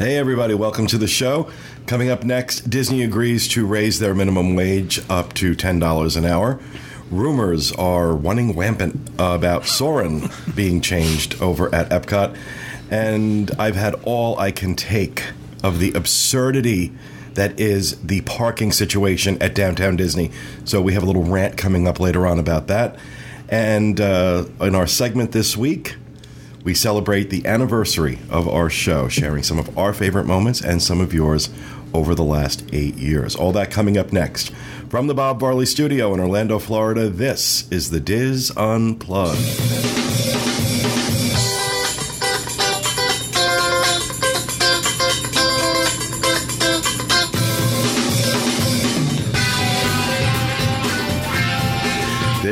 Hey, everybody, welcome to the show. Coming up next, Disney agrees to raise their minimum wage up to $10 an hour. Rumors are running rampant about Soarin' being changed over at Epcot. And I've had all I can take of the absurdity that is the parking situation at Downtown Disney. So we have a little rant coming up later on about that. And uh, in our segment this week, we celebrate the anniversary of our show, sharing some of our favorite moments and some of yours over the last eight years. All that coming up next. From the Bob Varley Studio in Orlando, Florida, this is the Diz Unplugged.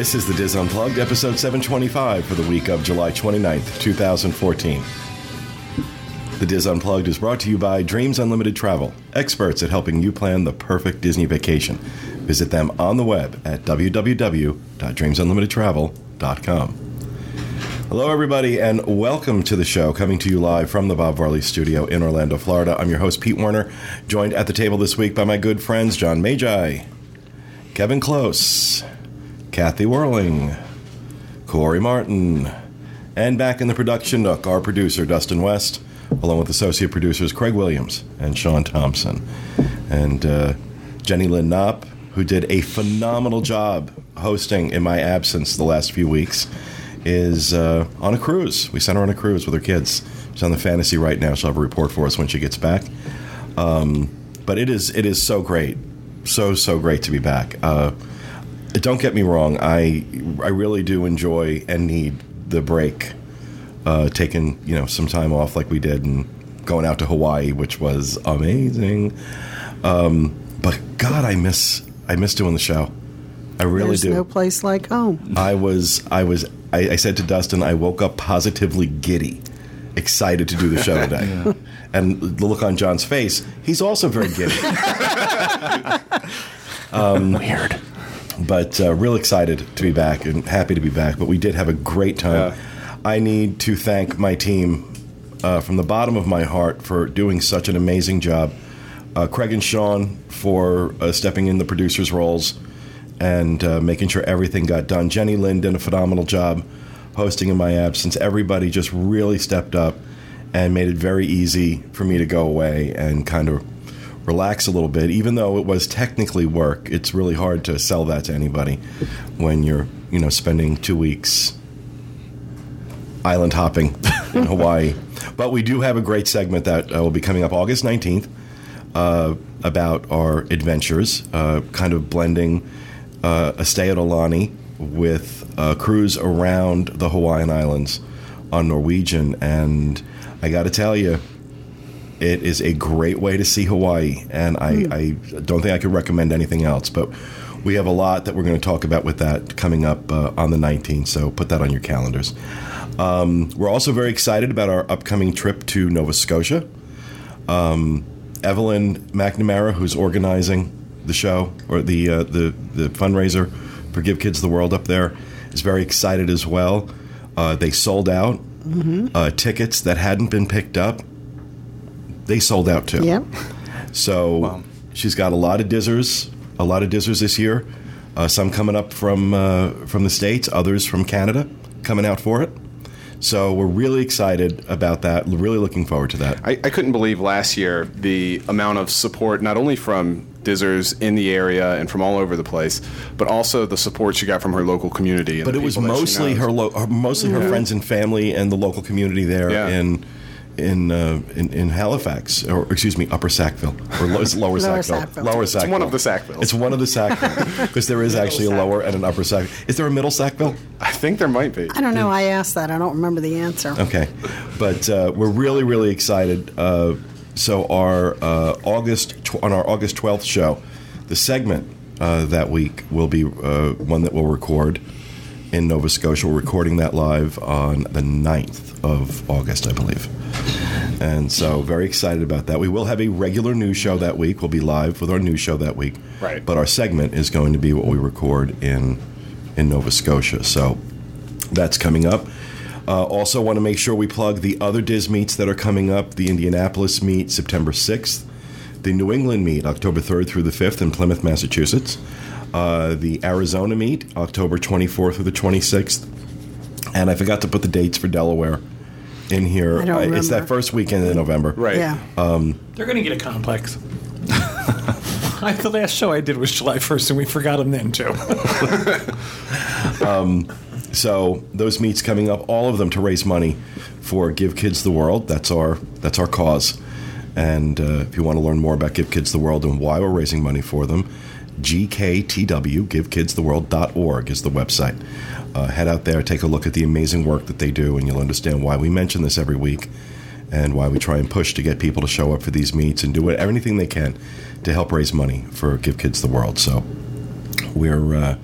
This is the Diz Unplugged, episode 725 for the week of July 29th, 2014. The Diz Unplugged is brought to you by Dreams Unlimited Travel, experts at helping you plan the perfect Disney vacation. Visit them on the web at www.dreamsunlimitedtravel.com. Hello, everybody, and welcome to the show, coming to you live from the Bob Varley studio in Orlando, Florida. I'm your host, Pete Werner, joined at the table this week by my good friends, John Magi, Kevin Close, Kathy Whirling, Corey Martin, and back in the production nook, our producer, Dustin West, along with associate producers Craig Williams and Sean Thompson. And uh, Jenny Lynn Knopp, who did a phenomenal job hosting in my absence the last few weeks, is uh, on a cruise. We sent her on a cruise with her kids. She's on the fantasy right now. She'll have a report for us when she gets back. Um, but it is it is so great, so so great to be back. Uh, don't get me wrong. I I really do enjoy and need the break. Uh, taking you know some time off like we did and going out to Hawaii, which was amazing. Um, but God, I miss I miss doing the show. I really There's do. no place like home. I was I was I, I said to Dustin, I woke up positively giddy, excited to do the show today. And the look on John's face, he's also very giddy. Weird. But uh, real excited to be back and happy to be back. But we did have a great time. I need to thank my team uh, from the bottom of my heart for doing such an amazing job. Uh, Craig and Sean for uh, stepping in the producers' roles and uh, making sure everything got done. Jenny Lynn did a phenomenal job hosting in my absence. Everybody just really stepped up and made it very easy for me to go away and kind of relax a little bit. Even though it was technically work, it's really hard to sell that to anybody when you're, you know, spending two weeks island hopping in Hawaii. But we do have a great segment that uh, will be coming up August 19th uh, about our adventures, uh, kind of blending uh, a stay at Aulani with a cruise around the Hawaiian Islands on Norwegian. And I got to tell you, it is a great way to see Hawaii, and I, I don't think I could recommend anything else. But we have a lot that we're going to talk about with that coming up uh, on the 19th, so put that on your calendars. Um, we're also very excited about our upcoming trip to Nova Scotia. Um, Evelyn McNamara, who's organizing the show or the uh, the the fundraiser for Give Kids the World up there, is very excited as well. Uh, they sold out uh, tickets that hadn't been picked up. They sold out too. Yep. So she's got a lot of dizzers, a lot of dizzers this year. Uh, some coming up from uh, from the states, others from Canada coming out for it. So we're really excited about that. Really looking forward to that. I, I couldn't believe last year the amount of support, not only from Dizzers in the area and from all over the place, but also the support she got from her local community. And But it was people that she mostly her, lo- her mostly her friends and family and the local community there Yeah. in in, uh, in in Halifax or excuse me Upper Sackville or lo- it's Lower, Lower Sackville. Sackville. Lower It's Sackville. one of the Sackvilles. It's one of the Sackville because there is actually a lower and an Upper Sack. Is there a Middle Sackville? I think there might be. I don't know. I asked that. I don't remember the answer. Okay, but uh, we're really, really excited. Uh, so our uh, August tw- on our August twelfth show, the segment uh, that week will be uh, one that we'll record in Nova Scotia. We're recording that live on the 9th of August, I believe. And so, very excited about that. We will have a regular news show that week. We'll be live with our news show that week. Right. But our segment is going to be what we record in in Nova Scotia. So, that's coming up. Uh, also, want to make sure we plug the other Diz meets that are coming up. The Indianapolis meet, September 6th. The New England meet, October 3rd through the 5th in Plymouth, Massachusetts. Uh, the Arizona meet, October 24th through the 26th. And I forgot to put the dates for Delaware in here. I don't It's that first weekend in November. Right. Yeah. They're going to get a complex. I, the last show I did was July 1st, and we forgot them then, too. So those meets coming up, all of them to raise money for Give Kids the World. That's our that's our cause. And uh, if you want to learn more about Give Kids the World and why we're raising money for them, GKTW, GiveKidsTheWorld.org is the website. Uh, head out there, take a look at the amazing work that they do, and you'll understand why we mention this every week and why we try and push to get people to show up for these meets and do what- everything they can to help raise money for Give Kids the World. So we're uh,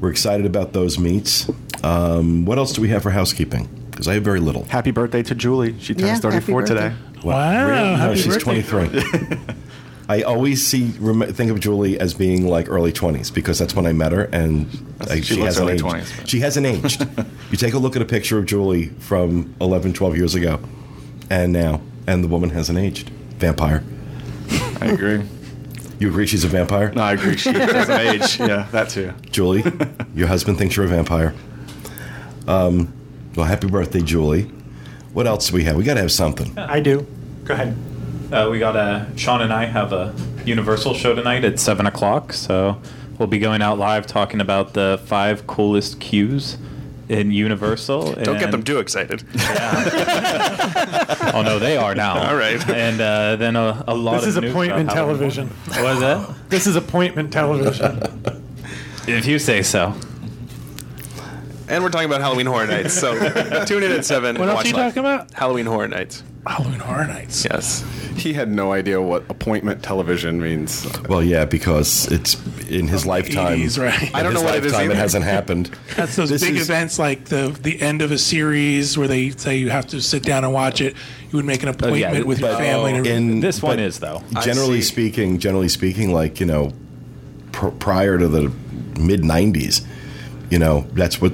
we're excited about those meets. Um, what else do we have for housekeeping? Because I have very little. Happy birthday to Julie. She turns Yeah, 34 birthday. today. Wow, Really? No, happy she's birthday. 23. I always see rem- think of Julie as being like early 20s because that's when I met her, and I, she she, hasn't early aged. 20s, She hasn't aged. you take a look at a picture of Julie from 11, 12 years ago, and now, and the woman hasn't aged. Vampire. I agree. You agree she's a vampire? No, I agree. She doesn't age. Yeah, that too. Julie, your husband thinks you're a vampire. Um, well, happy birthday, Julie. What else do we have? We got to have something. I do. Go ahead. Uh, we got a Sean and I have a Universal show tonight at seven o'clock, so we'll be going out live talking about the five coolest queues in Universal. Don't get them too excited. Oh no, they are now. All right. And uh, then a, a lot of This of is news appointment television. What is that? This is appointment television. If you say so. And we're talking about Halloween Horror Nights. So tune in at 7. What and else watch are you live. talking about? Halloween Horror Nights. Halloween Horror Nights. Yes. He had no idea what appointment television means. Well, yeah, because it's in his lifetime. 80s, right. I don't his know what it is lifetime, either. hasn't happened. That's those This big is- events like the the end of a series where they say you have to sit down and watch it. You would make an oh, appointment th- with your but- family. to, In This one is though. Generally speaking, generally speaking, like you know, pr- prior to the mid '90s, you know, that's what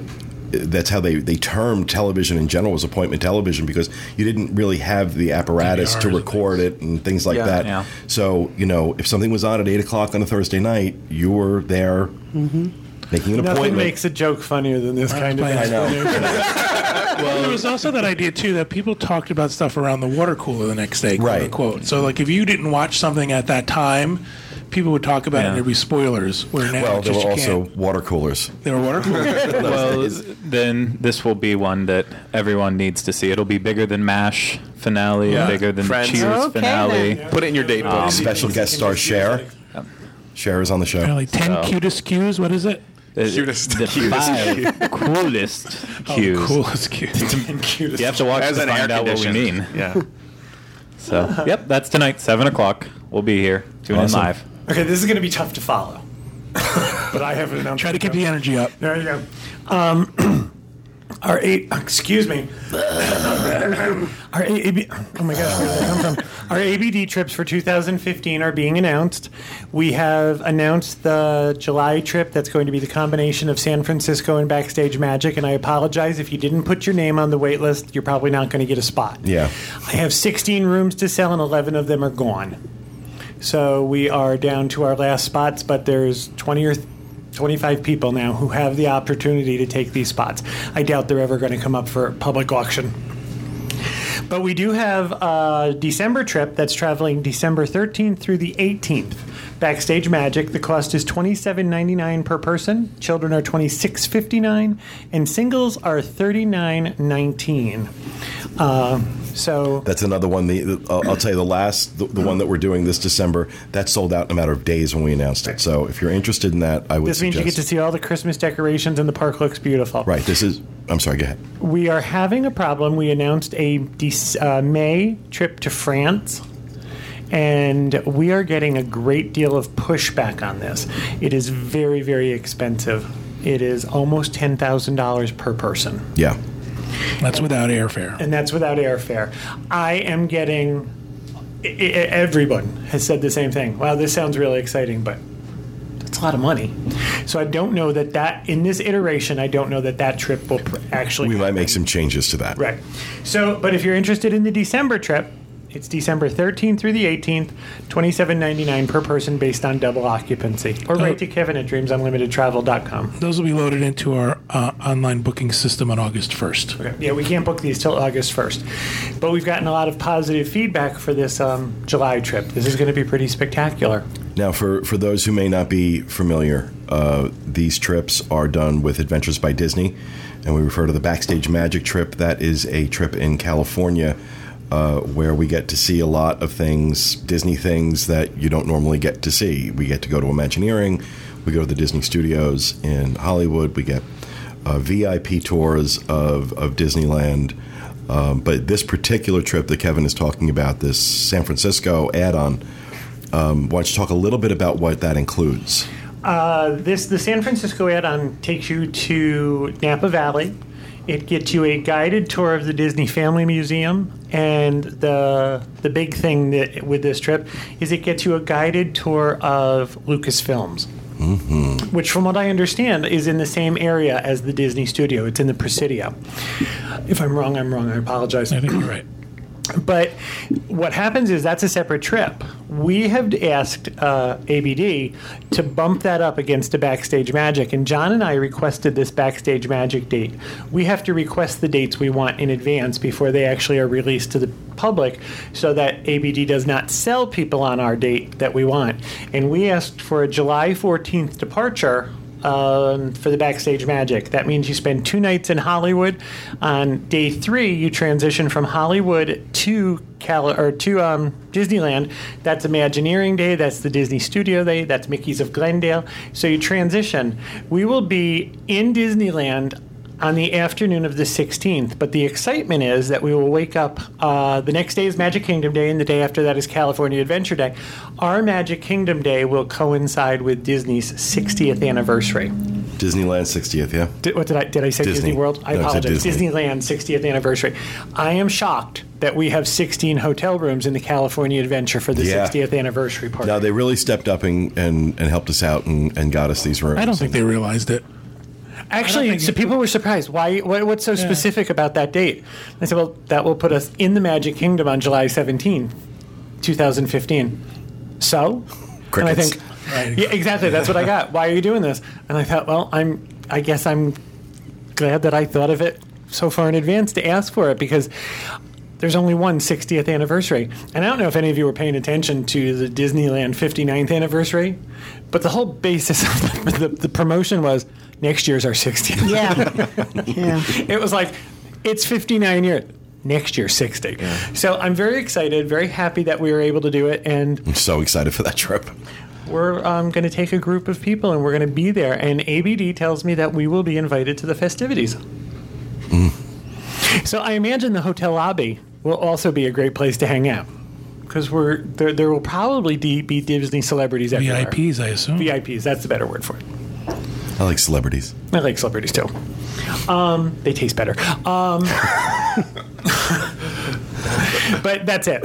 that's how they they termed television in general was appointment television because you didn't really have the apparatus to DVRs and record it and things like Yeah. that. Yeah. So you know, if something was on at eight o'clock on a Thursday night, you were there mm-hmm. making an appointment. Nothing appointment. makes a joke funnier than this kind of I thing. well, there was also that idea too that people talked about stuff around the water cooler the next day, quote Right. unquote. So, like, if you didn't watch something at that time, people would talk about it, and there'd be spoilers. Where now, well, there were also can't. water coolers. there were water coolers. Well, then this will be one that everyone needs to see. It'll be bigger than MASH finale, Yeah. bigger than Friends. Cheers Okay, finale. then. Put it in your date um, book. Special guest star Cher. Cher is on the show. Apparently, ten So- cutest queues. What is it? The, Cutest. the five oh, coolest queues. Oh, coolest queues. You have to watch As to an find out what we mean. Yeah. So, yep, that's tonight, seven o'clock. We'll be here. Tune Awesome. in live. Okay, this is going to be tough to follow. but I have an announcement. Try to keep the energy up. There you go. Um, our eight, excuse me. our AB, oh my gosh, where did that come from? Our ABD trips for 2015 are being announced. We have announced the July trip that's going to be the combination of San Francisco and Backstage Magic. And I apologize if you didn't put your name on the wait list, you're probably not going to get a spot. Yeah. I have 16 rooms to sell, and 11 of them are gone. So we are down to our last spots, but there's 20 or 25 people now who have the opportunity to take these spots. I doubt they're ever going to come up for public auction. But we do have a December trip that's traveling December 13th through the 18th. Backstage Magic. The cost is $27.99 per person. Children are $26.59, and singles are $39.19. Uh, so That's another one. The, the- I'll, tell you the last, the, the one that we're doing this December, that sold out in a matter of days when we announced it. So if you're interested in that, I would this means you get to see all the Christmas decorations, and the park looks beautiful. right. This is. I'm sorry. Go ahead. We are having a problem. We announced a uh, May trip to France, and we are getting a great deal of pushback on this. It is very, very expensive. It is almost ten thousand dollars per person, Yeah. That's without airfare. and that's without airfare. I am getting. I- I- everyone has said the same thing. Wow, this sounds really exciting, but that's a lot of money. So I don't know that that in this iteration, I don't know that that trip will pr- actually. We might happen. make some changes to that. Right. So, but if you're interested in the December trip, it's December 13th through the 18th, 27.99 per person based on double occupancy. Or write to Kevin at dreamsunlimitedtravel.com. Those will be loaded into our uh, online booking system on August 1st. Okay. Yeah, we can't book these till August 1st. But we've gotten a lot of positive feedback for this um, July trip. This is going to be pretty spectacular. Now, for, for those who may not be familiar, uh, these trips are done with Adventures by Disney, and we refer to the Backstage Magic trip. That is a trip in California uh, where we get to see a lot of things, Disney things that you don't normally get to see. We get to go to Imagineering, we go to the Disney studios in Hollywood, we get uh, VIP tours of, of Disneyland. Um, but this particular trip that Kevin is talking about, this San Francisco add on, um, why don't you talk a little bit about what that includes? Uh, this the San Francisco add-on takes you to Napa Valley. It gets you a guided tour of the Disney Family Museum, and the the big thing that with this trip is it gets you a guided tour of Lucasfilms. Mm-hmm. Which, from what I understand, is in the same area as the Disney Studio. It's in the Presidio. If I'm wrong, I'm wrong. I apologize. I think you're right. But what happens is that's a separate trip. We have asked uh, ABD to bump that up against a Backstage Magic, and John and I requested this Backstage Magic date. We have to request the dates we want in advance before they actually are released to the public so that ABD does not sell people on our date that we want. And we asked for a July 14th departure um, for the Backstage Magic. That means you spend two nights in Hollywood. On day three, you transition from Hollywood to Cal or to um, Disneyland. That's Imagineering Day. That's the Disney Studio Day. That's Mickey's of Glendale. So you transition. We will be in Disneyland on the afternoon of the 16th. But the excitement is that we will wake up. Uh, the next day is Magic Kingdom Day, and the day after that is California Adventure Day. Our Magic Kingdom Day will coincide with Disney's 60th anniversary. Disneyland 60th, yeah? Did, what did I did I say Disney, Disney. World? I No, I apologize. Disney. Disneyland 60th anniversary. I am shocked that we have 16 hotel rooms in the California Adventure for the Yeah. 60th anniversary party. Now, they really stepped up and, and, and helped us out and, and got us these rooms. I don't think they realized it. Actually, so people were surprised. Why? What, what's so specific about that date? I said, well, that will put us in the Magic Kingdom on July 17, 2015. So, and I Crickets. think, yeah, exactly. That's what I got. Why are you doing this? And I thought, well, I'm. I guess I'm glad that I thought of it so far in advance to ask for it because there's only one 60th anniversary. And I don't know if any of you were paying attention to the Disneyland 59th anniversary, but the whole basis of the, the, the promotion was next year's our 60th. Yeah. yeah. It was like, it's 59 years. Next year, 60. So I'm very excited, very happy that we were able to do it. And I'm so excited for that trip. we're um, going to take a group of people and we're going to be there. And ABD tells me that we will be invited to the festivities. So I imagine the hotel lobby will also be a great place to hang out because we're there. There will probably be Disney celebrities everywhere. VIPs, I assume. VIPs. That's the better word for it. I like celebrities. I like celebrities too. Um, they taste better. Um, but that's it.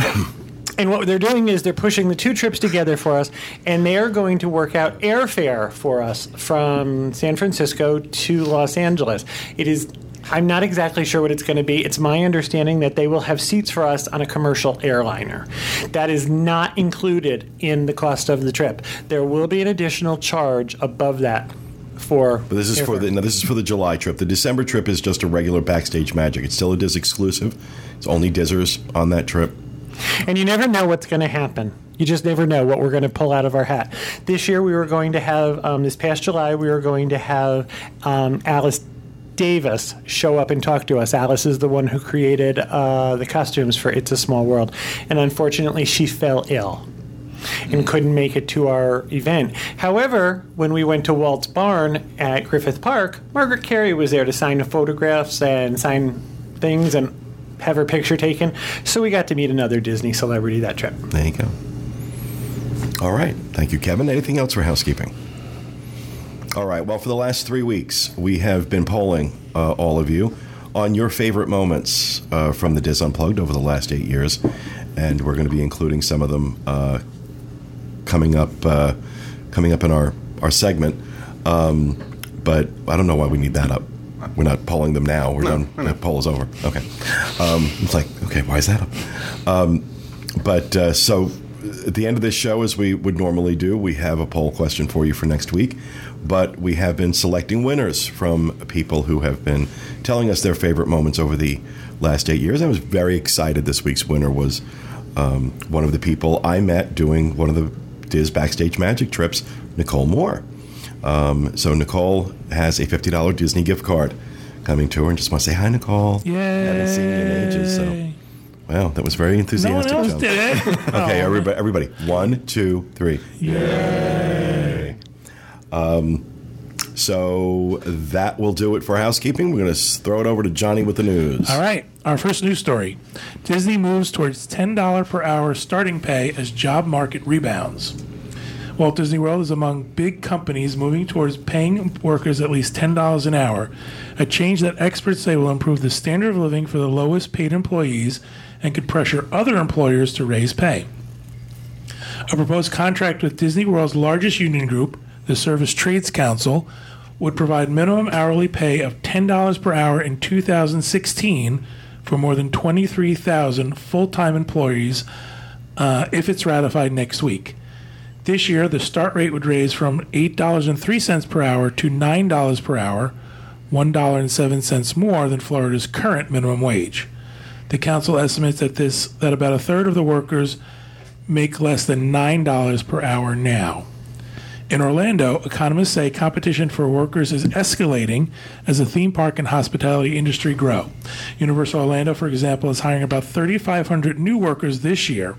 And what they're doing is they're pushing the two trips together for us, and they are going to work out airfare for us from San Francisco to Los Angeles. It is. I'm not exactly sure what it's going to be. It's my understanding that they will have seats for us on a commercial airliner. That is not included in the cost of the trip. There will be an additional charge above that for. But this is for the no, this is for the July trip. The December trip is just a regular backstage magic. It's still a Diz exclusive. It's only Dizzers on that trip. And you never know what's going to happen. You just never know what we're going to pull out of our hat. This year, we were going to have, um, this past July, we were going to have um, Alice Davis show up and talk to us. Alice is the one who created uh, the costumes for It's a Small World. And unfortunately, she fell ill and couldn't make it to our event. However, when we went to Walt's Barn at Griffith Park, Margaret Kerry was there to sign photographs and sign things and have her picture taken. So we got to meet another Disney celebrity that trip. There you go. All right. Thank you, Kevin. Anything else for housekeeping? All right. Well, for the last three weeks, we have been polling uh, all of you on your favorite moments uh, from the Diz Unplugged over the last eight years, and we're going to be including some of them uh, coming up uh, coming up in our our segment. Um, but I don't know why we need that up. We're not polling them now. We're done. The poll is over. Okay. Um, it's like, okay, why is that up? Um, but uh, so at the end of this show, as we would normally do, we have a poll question for you for next week. But we have been selecting winners from people who have been telling us their favorite moments over the last eight years. I was very excited. This week's winner was um, one of the people I met doing one of the Diz Backstage Magic trips, Nicole Moore. Um, so Nicole has a fifty dollar Disney gift card coming to her, and just want to say hi, Nicole. Yay. Haven't seen you in ages, so well, that was very No one enthusiastic. else did it. Okay, Oh. everybody, everybody, one, two, three. Yay! Um, so that will do it for housekeeping. We're going to throw it over to Johnny with the news. All right, our first news story. Disney moves towards $10 per hour starting pay as job market rebounds. Walt Disney World is among big companies moving towards paying workers at least $10 an hour, a change that experts say will improve the standard of living for the lowest paid employees and could pressure other employers to raise pay. A proposed contract with Disney World's largest union group, the Service Trades Council, would provide minimum hourly pay of $10 per hour in 2016 for more than 23,000 full time employees uh, if it's ratified next week. This year, the start rate would raise from $8.03 per hour to $9 per hour, $1.07 more than Florida's current minimum wage. The council estimates that this that about a third of the workers make less than $9 per hour now. In Orlando, economists say competition for workers is escalating as the theme park and hospitality industry grow. Universal Orlando, for example, is hiring about 3,500 new workers this year.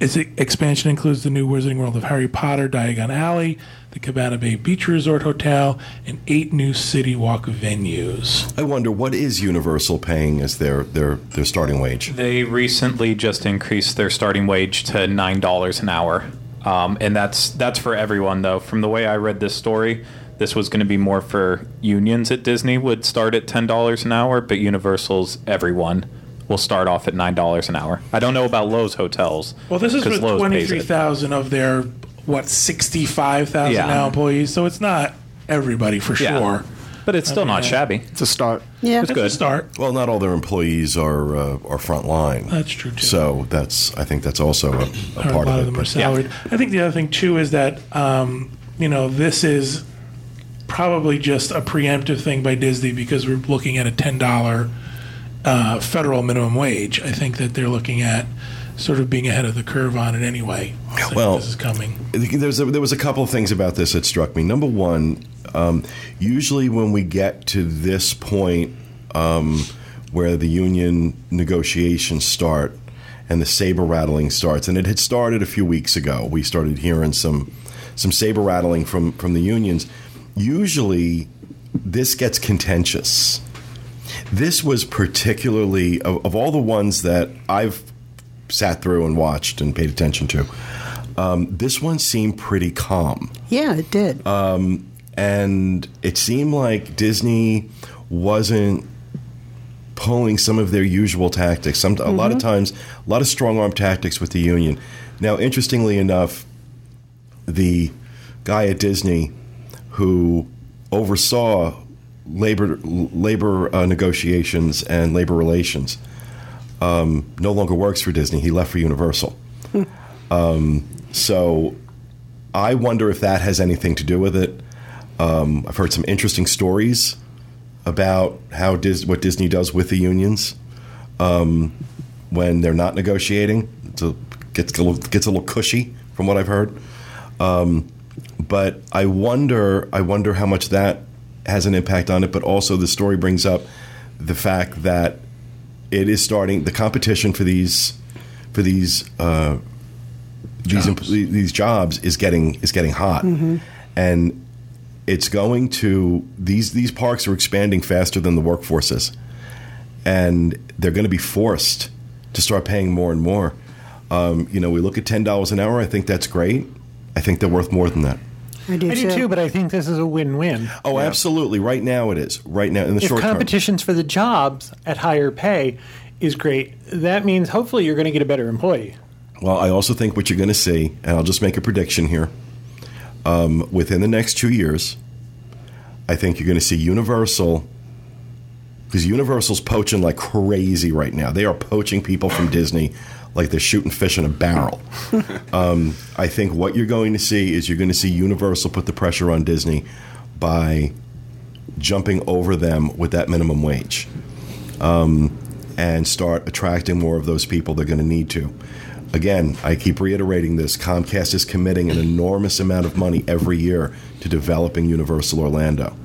Its expansion includes the new Wizarding World of Harry Potter, Diagon Alley, the Cabana Bay Beach Resort Hotel, and eight new City Walk venues. I wonder what is Universal paying as their their their starting wage? They recently just increased their starting wage to nine dollars an hour, um, and that's that's for everyone though. From the way I read this story, this was going to be more for unions at Disney would start at ten dollars an hour, but Universal's everyone will start off at nine dollars an hour. I don't know about Loews hotels. Well, this is with pays it. 23,000 of their, what, 65,000 Yeah. now employees, so it's not everybody for Yeah. sure. But it's still not Okay. shabby. It's a start. Yeah. It's a start. Well, not all their employees are uh, are frontline. That's true, too. So that's I think that's also a, a Or part a lot of of it. them are but- salaried. I think the other thing too is that um, you know this is probably just a preemptive thing by Disney because we're looking at a ten dollar uh, federal minimum wage. I think that they're looking at sort of being ahead of the curve on it anyway. Well- this is coming. There's a, there was a couple of things about this that struck me. Number one, um, usually when we get to this point um, where the union negotiations start and the saber rattling starts, and it had started a few weeks ago. We started hearing some some saber rattling from from the unions. Usually, this gets contentious. This was particularly of, of all the ones that I've sat through and watched and paid attention to. Um, this one seemed pretty calm, Yeah, it did. And it seemed like Disney wasn't pulling some of their usual tactics. Some a lot of times, a lot of strong arm tactics with the union. Now, interestingly enough, the guy at Disney who oversaw labor labor uh, negotiations and labor relations um, no longer works for Disney. He left for Universal. um, so I wonder if that has anything to do with it. Um, I've heard some interesting stories about how Dis- what Disney does with the unions um, when they're not negotiating. It gets a little, gets a little cushy from what I've heard. Um, but I wonder, I wonder how much that has an impact on it. But also, the story brings up the fact that it is starting the competition for these for these uh, these Jobs. these jobs is getting is getting hot, and it's going to these these parks are expanding faster than the workforces, and they're going to be forced to start paying more and more. Um, you know, we look at ten dollars an hour. I think that's great. I think they're worth more than that. I do, I do too, but I think this is a win-win. Oh, absolutely. Right now it is. Right now in the if short term. competitions for the jobs at higher pay is great, that means hopefully you're going to get a better employee. Well, I also think what you're going to see, and I'll just make a prediction here, um, within the next two years, I think you're going to see Universal because Universal's poaching like crazy right now. They are poaching people from Disney like they're shooting fish in a barrel. um, I think what you're going to see is you're going to see Universal put the pressure on Disney by jumping over them with that minimum wage um, and start attracting more of those people they're going to need to. Again, I keep reiterating this Comcast is committing an enormous amount of money every year to developing Universal Orlando.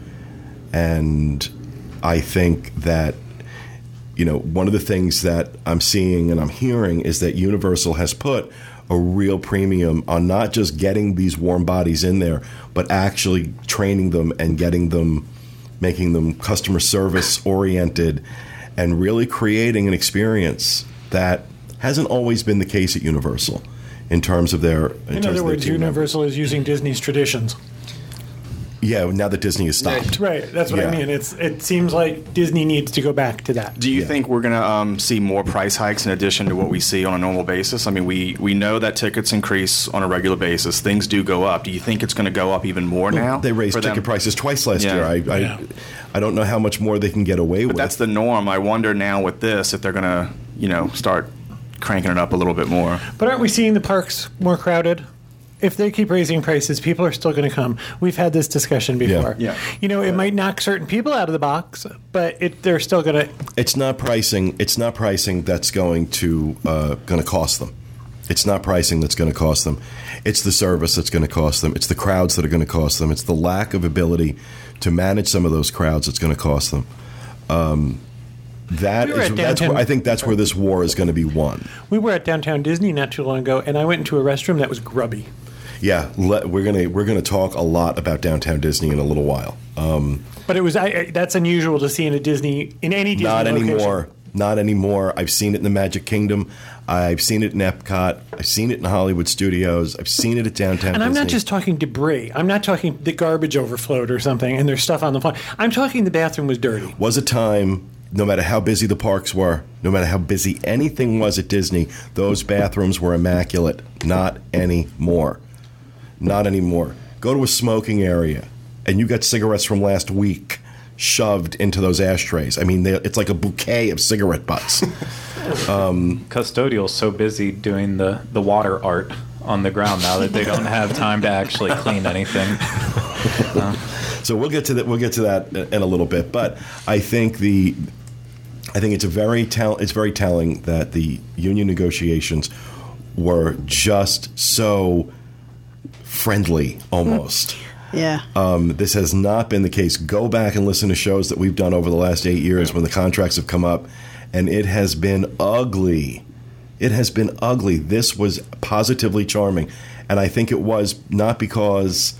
And I think that you know, one of the things that I'm seeing and I'm hearing is that Universal has put a real premium on not just getting these warm bodies in there, but actually training them and getting them, making them customer service oriented, and really creating an experience that hasn't always been the case at Universal in terms of their. In, In terms other of words, team members. Universal is using Disney's traditions. Yeah, now that Disney has stopped. Right. That's what I mean. It's it seems like Disney needs to go back to that. Do you Yeah. think we're going to um, see more price hikes in addition to what we see on a normal basis? I mean, we, we know that tickets increase on a regular basis. Things do go up. Do you think it's going to go up even more now? They raised for them? ticket prices twice last Yeah. year. I, I, Yeah. I don't know how much more they can get away with. That's the norm. I wonder now with this if they're going to, you know, start cranking it up a little bit more. But aren't we seeing the parks more crowded? If they keep raising prices, people are still going to come. We've had this discussion before. Yeah. yeah. You know, it might knock certain people out of the box, but it, they're still going to. it's not pricing. It's not pricing that's going to uh, going to cost them. It's not pricing that's going to cost them. It's the service that's going to cost them. It's the crowds that are going to cost them. It's the lack of ability to manage some of those crowds that's going to cost them. Um, that We is, that's where, I think that's where this war is going to be won. We were at downtown Disney not too long ago, and I went into a restroom that was grubby. Yeah, let, we're gonna we're gonna talk a lot about downtown Disney in a little while. Um, But it was I, I- that's unusual to see in a Disney in any Disney not location. anymore. Not anymore. I've seen it in the Magic Kingdom. I've seen it in Epcot. I've seen it in Hollywood Studios. I've seen it at downtown. And I'm not just talking debris. I'm not talking the garbage overflowed or something, and there's stuff on the floor. I'm talking the bathroom was dirty. was a time, no matter how busy the parks were, no matter how busy anything was at Disney, those bathrooms were immaculate. Not anymore. Not anymore. Go to a smoking area, and you got cigarettes from last week shoved into those ashtrays. I mean, it's like a bouquet of cigarette butts. Um, Custodial's so busy doing the, the water art on the ground now that they don't have time to actually clean anything. So we'll get to that. We'll get to that in a little bit. But I think the, I think it's a very tell. It's very telling that the union negotiations were just so friendly, almost. Yeah. Um, this has not been the case. Go back and listen to shows that we've done over the last eight years when the contracts have come up, and it has been ugly. It has been ugly. This was positively charming, and I think it was not because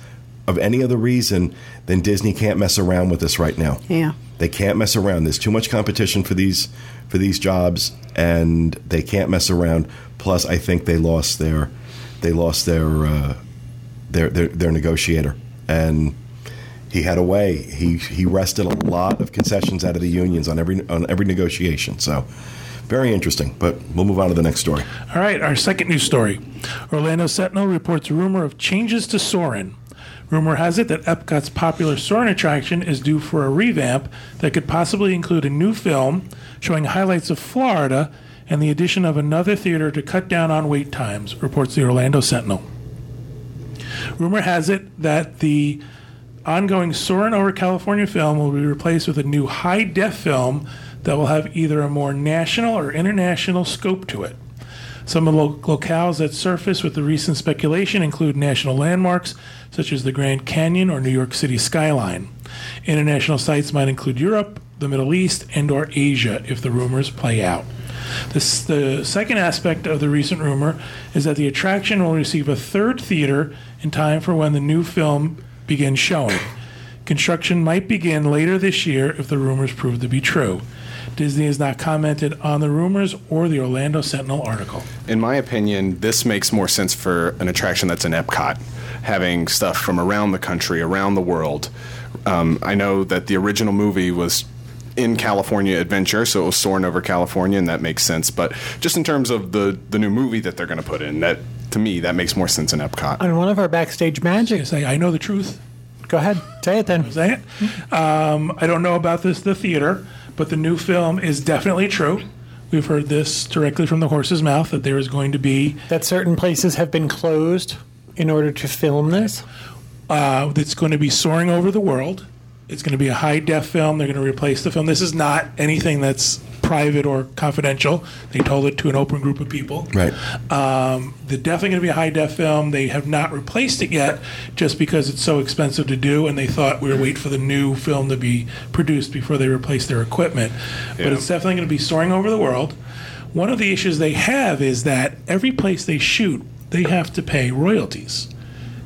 of any other reason than Disney can't mess around with this right now. Yeah. They can't mess around. There's too much competition for these for these jobs, and they can't mess around. Plus, I think they lost their they lost their uh, their, their their negotiator, and he had a way. He he wrested a lot of concessions out of the unions on every on every negotiation. So. Very interesting, but we'll move on to the next story. All right, our second news story. Orlando Sentinel reports a rumor of changes to Soarin'. Rumor has it that Epcot's popular Soarin' attraction is due for a revamp that could possibly include a new film showing highlights of Florida and the addition of another theater to cut down on wait times, reports the Orlando Sentinel. Rumor has it that the ongoing Soarin' over California film will be replaced with a new high def film that will have either a more national or international scope to it. Some of the lo- locales that surface with the recent speculation include national landmarks such as the Grand Canyon or New York City skyline. International sites might include Europe, the Middle East, and or Asia if the rumors play out. This, the second aspect of the recent rumor is that the attraction will receive a third theater in time for when the new film begins showing. Construction might begin later this year if the rumors prove to be true. Disney has not commented on the rumors or the Orlando Sentinel article. In my opinion, this makes more sense for an attraction that's in Epcot, having stuff from around the country, around the world. Um, I know that the original movie was in California Adventure, so it was soaring over California, and that makes sense. But just in terms of the the new movie that they're going to put in, that to me that makes more sense in Epcot. On one of our backstage magic I say, I know the truth. Go ahead. Say it then. Say it. Um, I don't know about this, the theater, but the new film is definitely true. We've heard this directly from the horse's mouth that there is going to be That certain places have been closed in order to film this. uh, that's going to be soaring over the world. It's going to be a high def film. They're going to replace the film. This is not anything that's private or confidential. They told it to an open group of people. Right. Um, they're definitely going to be a high def film. They have not replaced it yet just because it's so expensive to do, and they thought we would wait for the new film to be produced before they replace their equipment. But it's definitely going to be soaring over the world. One of the issues they have is that every place they shoot, they have to pay royalties.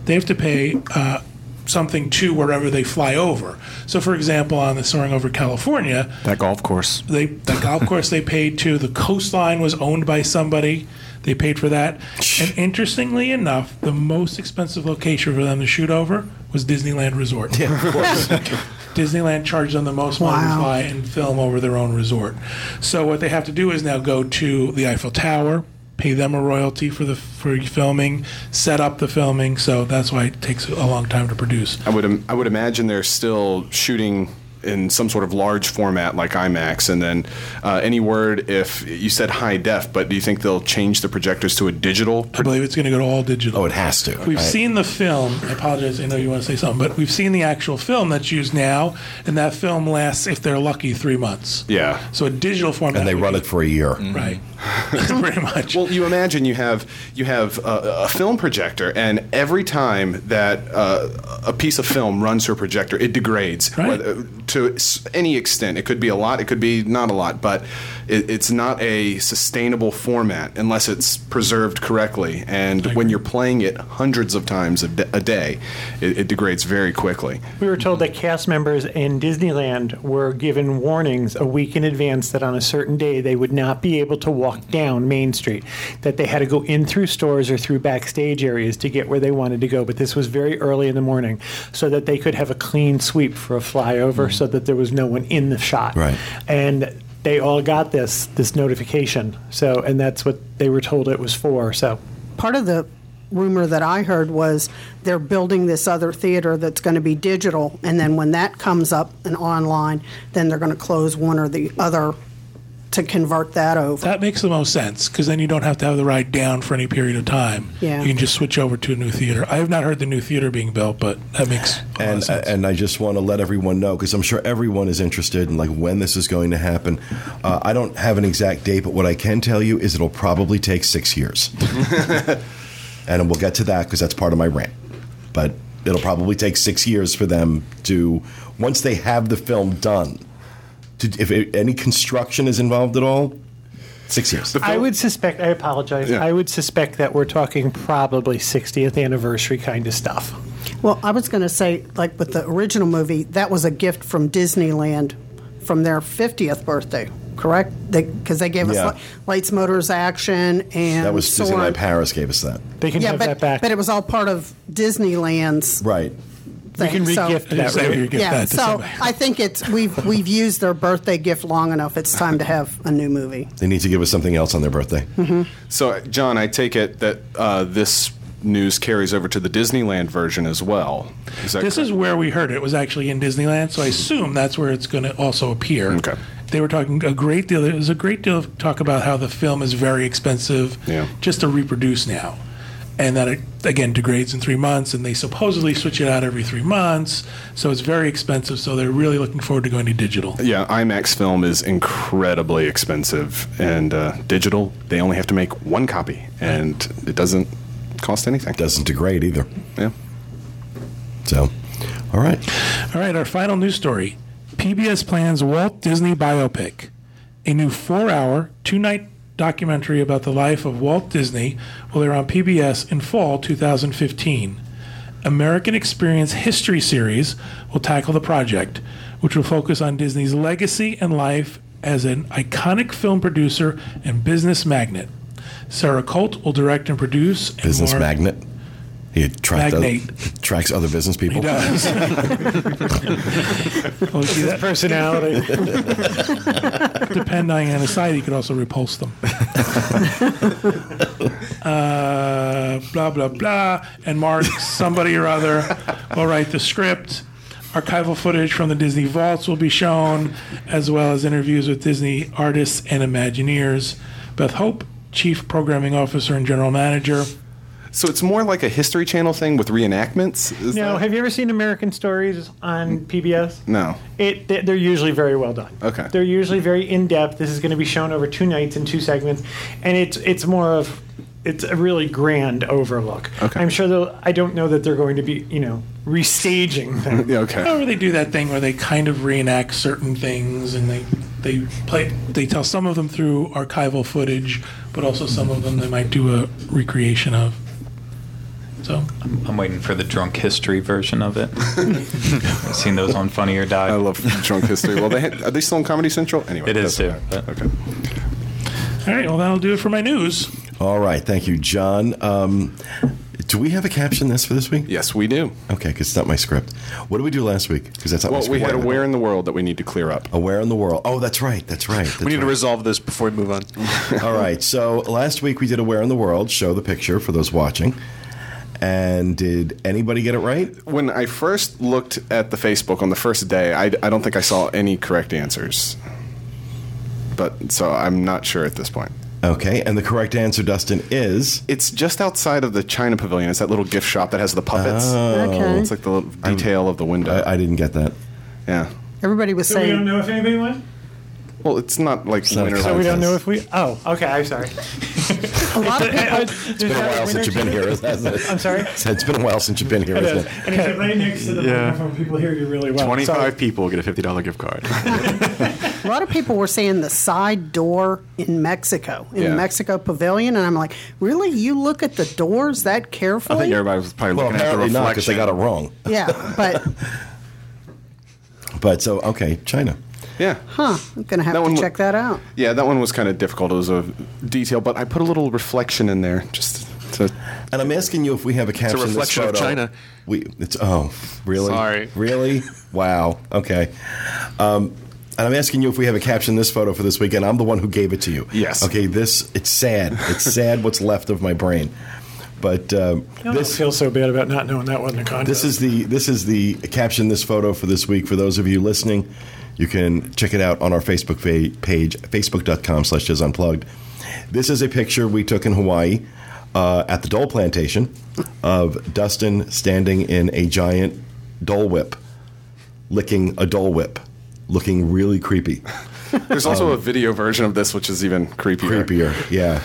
They have to pay uh, something to wherever they fly over. So, for example, on the soaring over California, That golf course. they the golf course they paid to the coastline was owned by somebody they paid for that and interestingly enough the most expensive location for them to shoot over was disneyland resort Yeah, of course. disneyland charged them the most money to fly and film over their own resort so what they have to do is now go to the eiffel tower pay them a royalty for the for filming set up the filming so that's why it takes a long time to produce. I would im- I would imagine they're still shooting in some sort of large format like IMAX, and then uh, any word if you said high def, but do you think they'll change the projectors to a digital? i believe it's going to go to all digital oh, it has to. We've I- seen the film. I apologize. I know you want to say something, but we've seen the actual film that's used now, and that film lasts, if they're lucky, three months. Yeah. So a digital format. and they run be- it for a year. right. Pretty much. Well, you imagine you have you have a, a film projector, and every time that uh, a piece of film runs through a projector, it degrades Right. whether- to any extent. It could be a lot, it could be not a lot, but it, it's not a sustainable format unless it's preserved correctly. And when you're playing it hundreds of times a, d- a day, it, it degrades very quickly. We were told that cast members in Disneyland were given warnings a week in advance that on a certain day they would not be able to walk down Main Street, that they had to go in through stores or through backstage areas to get where they wanted to go. But this was very early in the morning so that they could have a clean sweep for a flyover mm. so that there was no one in the shot. Right. And they all got this this notification. So and that's what they were told it was for. So Part of the rumor that I heard was they're building this other theater that's going to be digital, and then when that comes up and online, then they're going to close one or the other to convert that over. that makes the most sense because then you don't have to have the ride down for any period of time. Yeah. You can just switch over to a new theater. I have not heard the new theater being built, but that makes a lot of And sense. and I just want to let everyone know because I'm sure everyone is interested in like when this is going to happen. Uh, I don't have an exact date, but what I can tell you is it'll probably take six years, and we'll get to that because that's part of my rant. But it'll probably take six years for them to once they have the film done. To, if it, any construction is involved at all, six years. I would suspect. I apologize. Yeah. I would suspect that we're talking probably 60th anniversary kind of stuff. Well, I was going to say, like with the original movie, that was a gift from Disneyland from their 50th birthday, correct? Because they, gave us Yeah. Li- Lights, Motors, Action, and that was Soarin'. Disneyland Paris gave us that. They can Yeah, have but, that back. but it was all part of Disneyland's Right. We thing. can so- re-gift I that. say we right? could give yeah, that to so somebody. I think it's we've we've used their birthday gift long enough. It's time to have a new movie. They need to give us something else on their birthday. So, John, I take it that uh, this news carries over to the Disneyland version as well. Is This correct? is where we heard it. It was actually in Disneyland, so I assume that's where it's going to also appear. Okay. They were talking a great deal. There was a great deal of talk about how the film is very expensive Yeah. just to reproduce now, and that it again degrades in three months, and they supposedly switch it out every three months, so it's very expensive. So they're really looking forward to going to digital. Yeah, IMAX film is incredibly expensive, and uh, digital they only have to make one copy, and it doesn't cost anything. Doesn't degrade either. Yeah. So, all right. All right, our final news story: PBS plans Walt Disney biopic, a new four-hour, two-night documentary about the life of Walt Disney will air on PBS in fall 2015. American Experience History Series will tackle the project, which will focus on Disney's legacy and life as an iconic film producer and business magnate. Sarah Colt will direct and produce. and Business more- magnet. He attract other, attracts other business people. He does. well, see, that, Personality. depending on the side, he could also repulse them. uh, blah blah blah. And Mark, somebody or other, will write the script. Archival footage from the Disney vaults will be shown, as well as interviews with Disney artists and Imagineers. Beth Hoppe, Chief Programming Officer and General Manager. So it's more like a History Channel thing with reenactments. Is No, that- have you ever seen American Stories on PBS? no. It they- they're usually very well done. Okay. They're usually very in depth. This is going to be shown over two nights in two segments, and it's it's more of it's a really grand overlook. Okay. I'm sure they'll. I don't know that they're going to be you know restaging them. Yeah. Okay. Or they do that thing where they kind of reenact certain things and they they play they tell some of them through archival footage, but also some of them they might do a recreation of. So I'm waiting for the drunk history version of it. I've seen those on Funny or Die. I love drunk history. Well, they had, are they still on Comedy Central? Anyway, It is doesn't too, but- Okay. all right, well that'll do it for my news. All right, thank you, John. Um, do we have a caption this for this week? Yes, we do. Okay, because it's not my script. What did we do last week? Because that's not my Well, we had a where in the world that we need to clear up. Aware in the world. Oh, that's right. That's right. That's We need to resolve this before we move on. All right. So last week we did Aware in the World. Show the picture for those watching. And did anybody get it right? When I first looked at the Facebook on the first day, I, I don't think I saw any correct answers. But so I'm not sure at this point. Okay. And the correct answer, Dustin, is It's just outside of the China Pavilion. It's that little gift shop that has the puppets. Oh. Okay. It's like the little detail of the window. I, I didn't get that. yeah. Everybody was So we don't saying, know if anybody won. Well, it's not like not a winter. So we don't know if we. Oh, okay. I'm sorry. a lot of people, It's been a while since you've been here, hasn't it? I'm sorry. It's been a while since you've been here, It isn't is. it? And if you're right next to the Yeah. microphone, people hear you really well. 25 Sorry. people get a $50 gift card. a lot of people were saying the side door in Mexico, in Yeah. the Mexico Pavilion, and I'm like, really? You look at the doors that carefully? I think everybody was probably Well, looking at the apparently not reflection. because they got it wrong. yeah, but But so, okay, China. Yeah. huh, I'm gonna have That to one check that out. Yeah, that one was kind of difficult. It was a detail, but I put a little reflection in there just to. And I'm asking you if we have a caption. this reflection of photo. China. We it's oh really Sorry. really wow okay. Um, and I'm asking you if we have a caption this photo for this weekend. I'm the one who gave it to you. Yes. Okay. This it's sad. It's sad what's left of my brain. But um, I this feels so bad about not knowing that wasn't a contest. this is the this is the caption this photo for this week. For those of you listening, you can check it out on our Facebook fa- page, facebook.com slash unplugged. This is a picture we took in Hawaii uh, at the Dole Plantation of Dustin standing in a giant Dole Whip, licking a Dole Whip, looking really creepy. There's also a video version of this, which is even creepier. Creepier, yeah.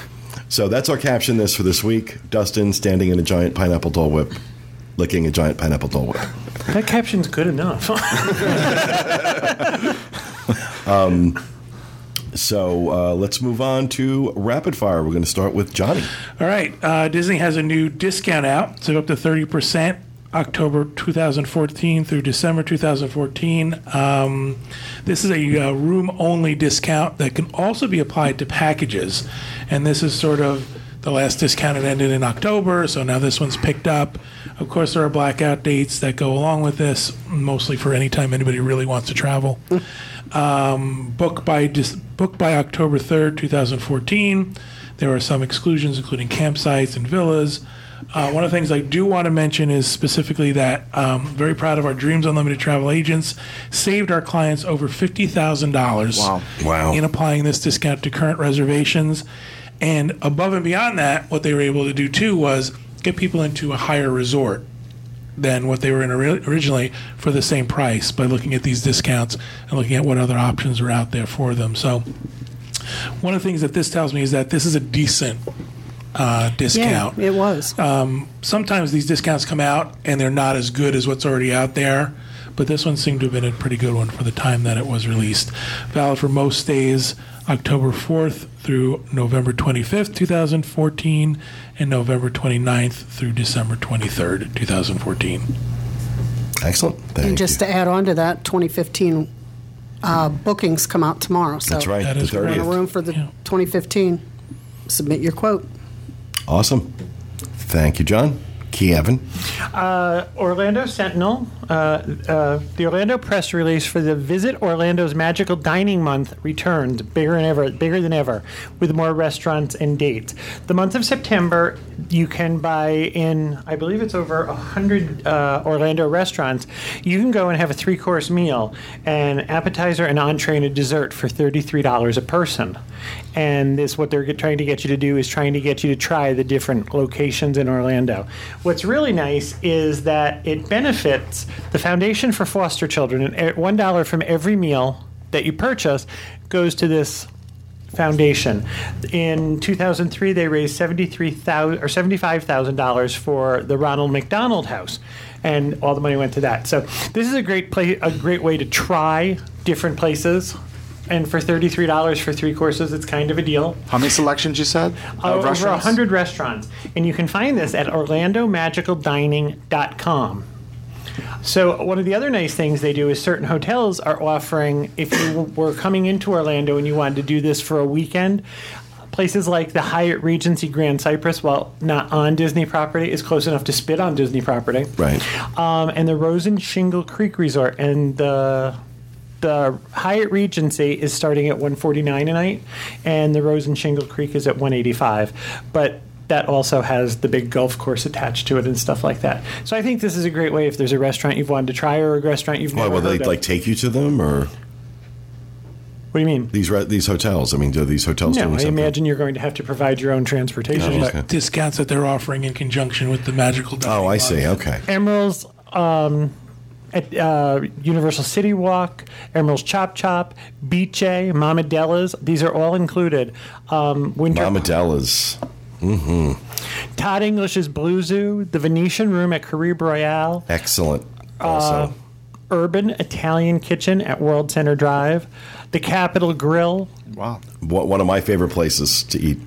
So that's our caption this for this week. Dustin standing in a giant pineapple Dole Whip, licking a giant pineapple Dole Whip. that caption's good enough. So uh, let's move on to rapid fire. We're going to start with Johnny. All right, uh, Disney has a new discount out, so up to thirty percent. October 2014 through December 2014. Um, this is a uh, room only discount that can also be applied to packages. And this is sort of the last discount ended in October, so now this one's picked up. Of course, there are blackout dates that go along with this, mostly for any time anybody really wants to travel. um, book by dis- book by October 3rd, 2014. There are some exclusions, including campsites and villas. Uh, one of the things I do want to mention is specifically that um, very proud of our Dreams Unlimited travel agents saved our clients over fifty thousand dollars Wow. Wow. in applying this discount to current reservations. And above and beyond that, what they were able to do too was get people into a higher resort than what they were in originally for the same price by looking at these discounts and looking at what other options are out there for them. So, one of the things that this tells me is that this is a decent uh, Yeah, discount. it was. Sometimes these discounts come out and they're not as good as what's already out there, but this one seemed to have been a pretty good one for the time that it was released. Valid for most days October 4th through November 25th, 2014, and November 29th through December 23rd, 2014. Excellent. Thank and just you. to add on to that, 2015 uh, bookings come out tomorrow. So That's right. That the is correct. in a room for the Yeah. 2015, submit your quote. Awesome. Thank you, John. Kevin. Orlando Sentinel, uh, uh, the Orlando press release for the Visit Orlando's Magical Dining Month returned bigger than ever, bigger than ever, with more restaurants and dates. The month of September, you can buy in, I believe it's over hundred uh, Orlando restaurants. You can go and have a three-course meal, an appetizer, an entree, and a dessert for thirty-three dollars a person. And this, what they're trying to get you to do is trying to get you to try the different locations in Orlando. What's really nice is that it benefits the Foundation for Foster Children, and one dollar from every meal that you purchase goes to this foundation. In 2003, they raised 73,000 or 75,000 dollars for the Ronald McDonald House, and all the money went to that. So this is a great play, a great way to try different places. And for thirty-three dollars for three courses, it's kind of a deal. How many selections you said? Uh, of over? 100 restaurants. And you can find this at orlandomagicaldining.com. So, one of the other nice things they do is certain hotels are offering, if you were coming into Orlando and you wanted to do this for a weekend, places like the Hyatt Regency Grand Cypress, while not on Disney property, is close enough to spit on Disney property. Right. Um, and the Rosen Shingle Creek Resort and the the Hyatt Regency is starting at 149 a night, and the Rosen Shingle Creek is at 185. But that also has the big golf course attached to it and stuff like that. So I think this is a great way if there's a restaurant you've wanted to try or a restaurant you've Why never will they heard of. like take you to them or what do you mean? these re- these hotels? I mean, do these hotels No, doing I something? imagine you're going to have to provide your own transportation. Oh, but okay. Discounts that they're offering in conjunction with the magical. Oh, I Month. see. Okay. Emeril's um, at uh, Universal City Walk, Emeril's Tchoup Chop, Bice, Mama Della's. These are all included. Um, Winter Mamadella's. Todd English's Blue Zoo, the Venetian Room at Caribe Royale, Excellent. Uh, Also, Urban Italian Kitchen at World Center Drive, the Capitol Grill, Wow. One one of my favorite places to eat.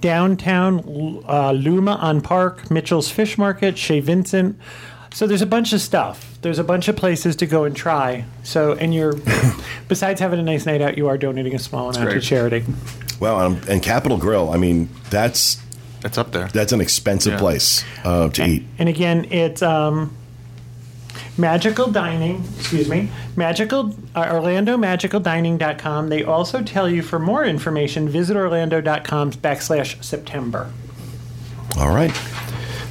downtown uh, Luma on Park, Mitchell's Fish Market, Chez Vincent. So there's a bunch of stuff. There's a bunch of places to go and try. So and you're besides having a nice night out, you are donating a small amount to great. charity. Well, um, and Capital Grill. I mean, that's It's up there. that's an expensive Yeah. place uh, to eat. And again, it's um, Magical Dining, excuse me, Magical uh, OrlandoMagicalDining.com. They also tell you for more information, visit Orlando.com backslash September. All right.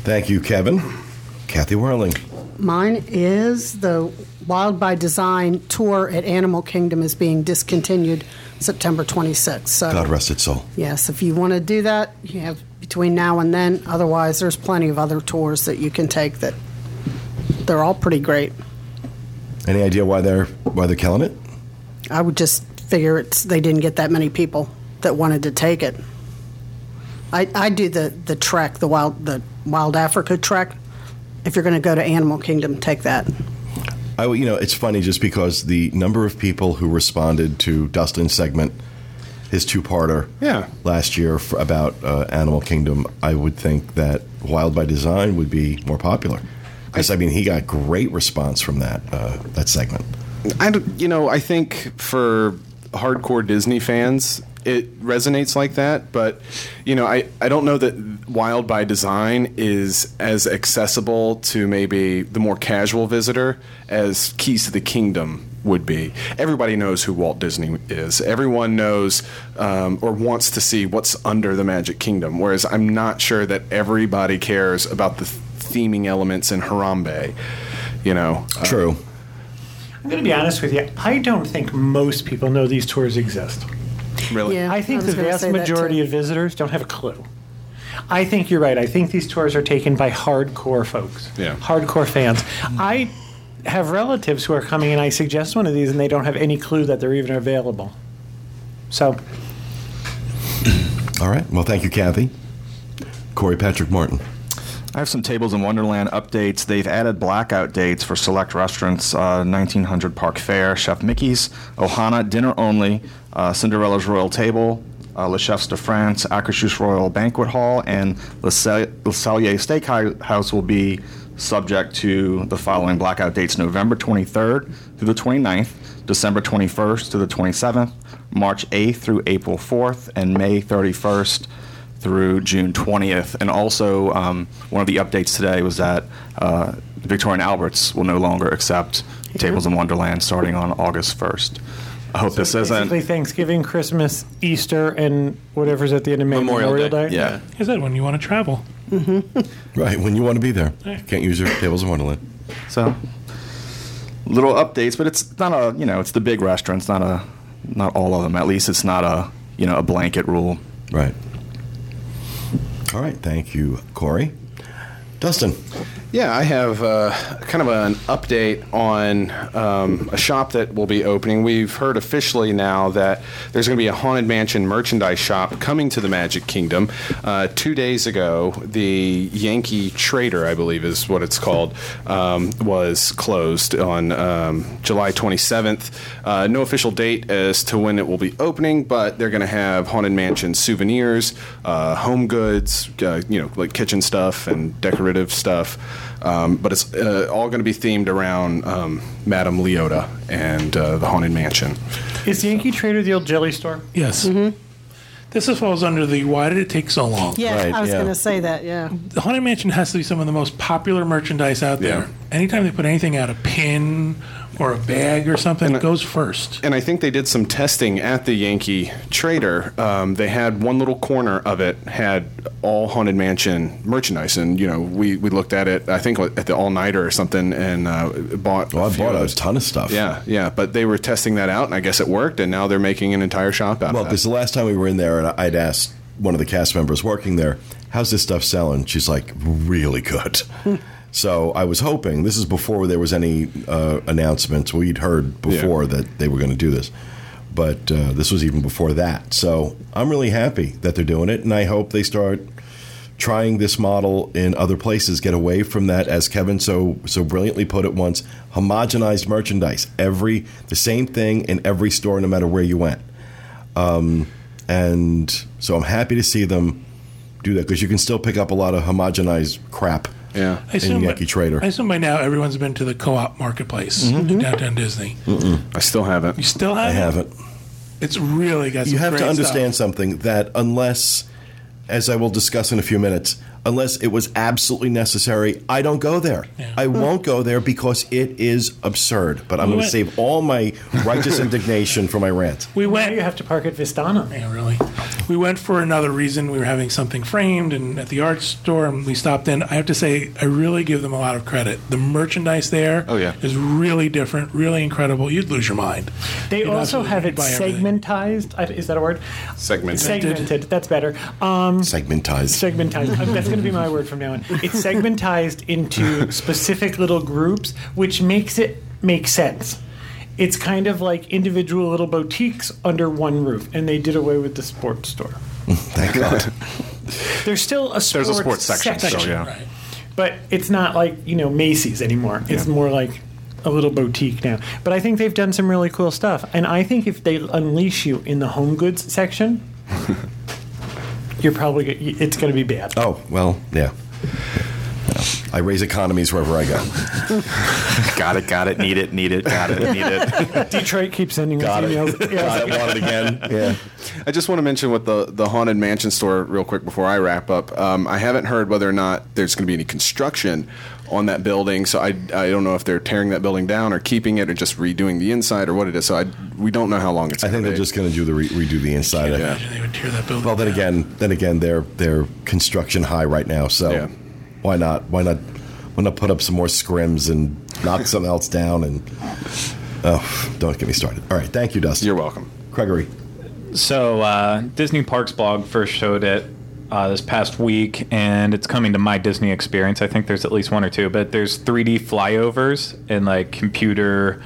Thank you, Kevin. Kathy Whirling. Mine is the Wild by Design tour at Animal Kingdom is being discontinued September 26th. So, God rest its soul. yes, if you want to do that, you have between now and then. Otherwise, there's plenty of other tours that you can take that they're all pretty great. Any idea why they're why they're killing it? I would just figure it's they didn't get that many people that wanted to take it. I, I do the, the trek, the wild the Wild Africa trek. If you're going to go to Animal Kingdom, take that. I, you know, it's funny just because the number of people who responded to Dustin's segment, his two-parter, Yeah. last year for, about uh, Animal Kingdom, I would think that Wild by Design would be more popular. Because I mean, he got great response from that uh, that segment. I don't- you know, I think for hardcore Disney fans, it resonates like that. But you know, I, I don't know that Wild by Design is as accessible to maybe the more casual visitor as Keys to the Kingdom would be. Everybody knows who Walt Disney is. Everyone knows um, or wants to see what's under the Magic Kingdom. Whereas I'm not sure that everybody cares about the theming elements in Harambe. You know, Uh, True. I'm going to be honest with you. I don't think most people know these tours exist. Really. Yeah. I think I the vast majority of visitors don't have a clue. I think you're right. I think these tours are taken by hardcore folks, Yeah. hardcore fans. I have relatives who are coming, and I suggest one of these, and they don't have any clue that they're even available. So, All right. Well, thank you, Kathy. Corey Patrick Martin. I have some Tables in Wonderland updates. They've added blackout dates for select restaurants uh, 1900 Park Fair, Chef Mickey's, Ohana Dinner Only, Cinderella's Royal Table, uh, Les Chefs de France, Akershus Royal Banquet Hall, and Le Cel- Le Cellier Steakhouse will be subject to the following blackout dates November 23rd through the 29th, December 21st through the 27th, March 8th through April 4th, and May 31st through June 20th. And also, um, one of the updates today was that uh, Victoria and Alberts will no longer accept Tables in Wonderland starting on August 1st. I hope this isn't. Basically, Thanksgiving, Christmas, Easter, and whatever's at the end of May, Memorial Memorial, Day. Day. Yeah. Is that when you want to travel? Mm-hmm. Right, when you want to be there. Can't use your tables in Wonderland. So, little updates, but it's not a you know it's the big restaurants, not a not all of them. At least it's not a you know a blanket rule. Right. All right, thank you, Corey. Dustin. Yeah, I have uh, kind of an update on um, a shop that will be opening. We've heard officially now that there's going to be a Haunted Mansion merchandise shop coming to the Magic Kingdom. Uh, two days ago, the Yankee Trader, I believe is what it's called, um, was closed on um, July 27th. Uh, no official date as to when it will be opening, but they're going to have Haunted Mansion souvenirs, uh, home goods, uh, you know, like kitchen stuff and decorative stuff. Um, but it's uh, all going to be themed around um, Madame Leota and uh, the Haunted Mansion. Is Yankee Trader the old jelly store? Yes. This is- falls under the why did it take so long? Yeah, Right, I was yeah. going to say that, yeah. The Haunted Mansion has to be some of the most popular merchandise out there. Yeah. Anytime they put anything out, a pin or a bag or something, it goes first. And I think they did some testing at the Yankee Trader. Um, they had one little corner of it had all Haunted Mansion merchandise, and you know we, we looked at it. I think at the All Nighter or something, and uh, bought. Well, I few bought a ton of stuff. Yeah, yeah, but they were testing that out, and I guess it worked, and now they're making an entire shop out of it. Well, of because the last time we were in there, and I'd asked one of the cast members working there, "How's this stuff selling?" She's like, "Really good." so I was hoping this is before there was any uh, announcements. We'd heard before that they were going to do this, but uh, this was even before that. So I'm really happy that they're doing it, and I hope they start trying this model in other places. Get away from that, as Kevin so so brilliantly put it once, homogenized merchandise. Every the same thing in every store, no matter where you went. Um, and so I'm happy to see them do that because you can still pick up a lot of homogenized crap yeah. I in by- Yankee Trader. I assume by now everyone's been to the co-op marketplace in mm-hmm. downtown Disney. I still haven't. You still haven't? I haven't. It's really got some You have to understand stuff. something that unless, as I will discuss in a few minutes, unless it was absolutely necessary, I don't go there. Yeah. I won't go there because it is absurd. But I'm We going to save all my righteous indignation for my rant. We Now went you have to park at Vistana. Yeah, really. We went for another reason. We were having something framed and at the art store, and we stopped in. I have to say, I really give them a lot of credit. The merchandise there Oh, yeah. is really different, really incredible. You'd lose your mind. They You'd also absolutely have it buy everything. segmentized. Is that a word? Segmented. Segmented. That's better. Um, Segmentized. segmentized. Going to be my word from now on. It's segmentized into specific little groups, which makes it make sense. It's kind of like individual little boutiques under one roof, and they did away with the sports store. Thank God. There's still a sports, There's a sports section, so yeah. Right. but it's not like you know Macy's anymore. It's more like a little boutique now. But I think they've done some really cool stuff, and I think if they unleash you in the home goods section, you're probably g- it's going to be bad. Oh, well, yeah. Yeah. I raise economies wherever I go. got it, got it, need it, need it, got it, need it. Detroit keeps sending us Got it. emails. Yeah. Got it, want it again. Yeah. I just want to mention with the the haunted mansion store real quick before I wrap up. Um, I haven't heard whether or not there's going to be any construction on that building, so I, I don't know if they're tearing that building down or keeping it or just redoing the inside or what it is. So I we don't know how long it's. I think they're be. just going to do the re- redo the inside. I of it. imagine they would tear that building Well, then down. again, then again, they're they're construction high right now. So Yeah. why not? Why not? Why not put up some more scrims and knock something else down? And oh, don't get me started. All right, thank you, Dustin. You're welcome. Gregory. So uh, Disney Parks blog first showed it uh, this past week, and it's coming to my Disney experience. I think there's at least one or two, but there's 3D flyovers and like computer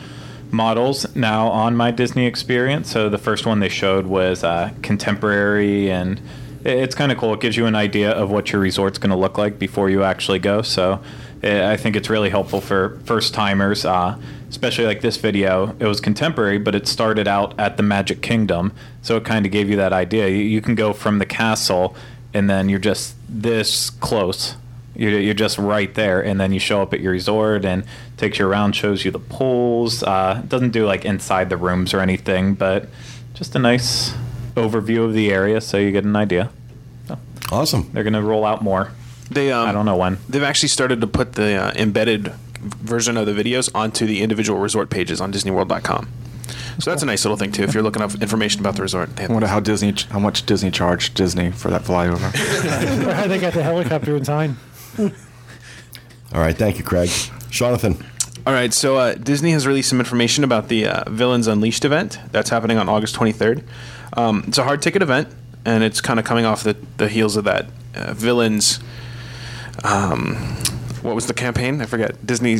models now on my Disney experience. So the first one they showed was uh, contemporary, and it's kind of cool. It gives you an idea of what your resort's going to look like before you actually go. So eh, I think it's really helpful for first timers, uh, especially like this video. It was contemporary, but it started out at the Magic Kingdom, so it kind of gave you that idea. You, you can go from the castle, and then you're just this close. You're, you're just right there, and then you show up at your resort and takes you around, shows you the pools. Uh, doesn't do like inside the rooms or anything, but just a nice overview of the area, so you get an idea. Awesome. They're going to roll out more. They um, I don't know when. They've actually started to put the uh, embedded version of the videos onto the individual resort pages on DisneyWorld.com. So that's a nice little thing too. If you're looking up information about the resort, they I wonder how Disney, how much Disney charged Disney for that flyover. Or how they got the helicopter in time. All right. Thank you, Craig. Jonathan. All right, so uh, Disney has released some information about the uh, Villains Unleashed event that's happening on August 23rd. Um, it's a hard ticket event, and it's kind of coming off the, the heels of that uh, Villains. Um, what was the campaign? I forget. Disney.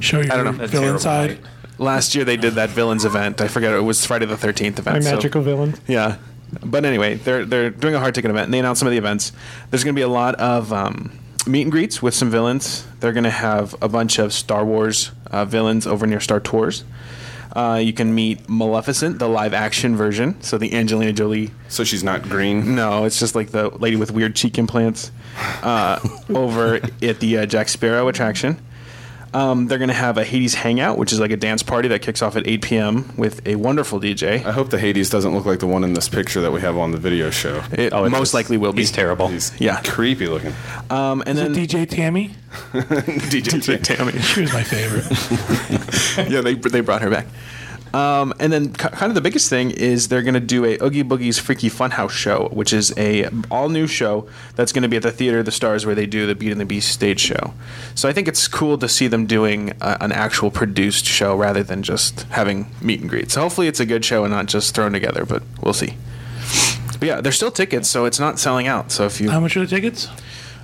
Show your I don't know. villain side. Last year they did that Villains event. I forget. It was Friday the 13th My event. so- magical villain. yeah. But anyway, they're they're doing a hard ticket event, and they announced some of the events. There's going to be a lot of um, meet and greets with some villains. They're going to have a bunch of Star Wars uh, villains over near Star Tours. Uh, you can meet Maleficent, the live action version, so the Angelina Jolie. So she's not green. No, it's just like the lady with weird cheek implants uh, over at the uh, Jack Sparrow attraction. Um, they're going to have a Hades Hangout, which is like a dance party that kicks off at 8 p.m. with a wonderful DJ. I hope the Hades doesn't look like the one in this picture that we have on the video show. It Oh, it's- most likely will be. He's terrible. He's Yeah. creepy looking. Um, and Is then it DJ Tammy? DJ Tammy. She was my favorite. yeah, they they brought her back. Um, and then ki- kind of the biggest thing is they're going to do a Oogie Boogie's Freaky Funhouse show, which is a all new show that's going to be at the Theater of the Stars where they do the Beat and the Beast stage show. So I think it's cool to see them doing uh, an actual produced show rather than just having meet and greets. So hopefully it's a good show and not just thrown together, but we'll see. But yeah, there's still tickets, so it's not selling out. So if you, How much are the tickets?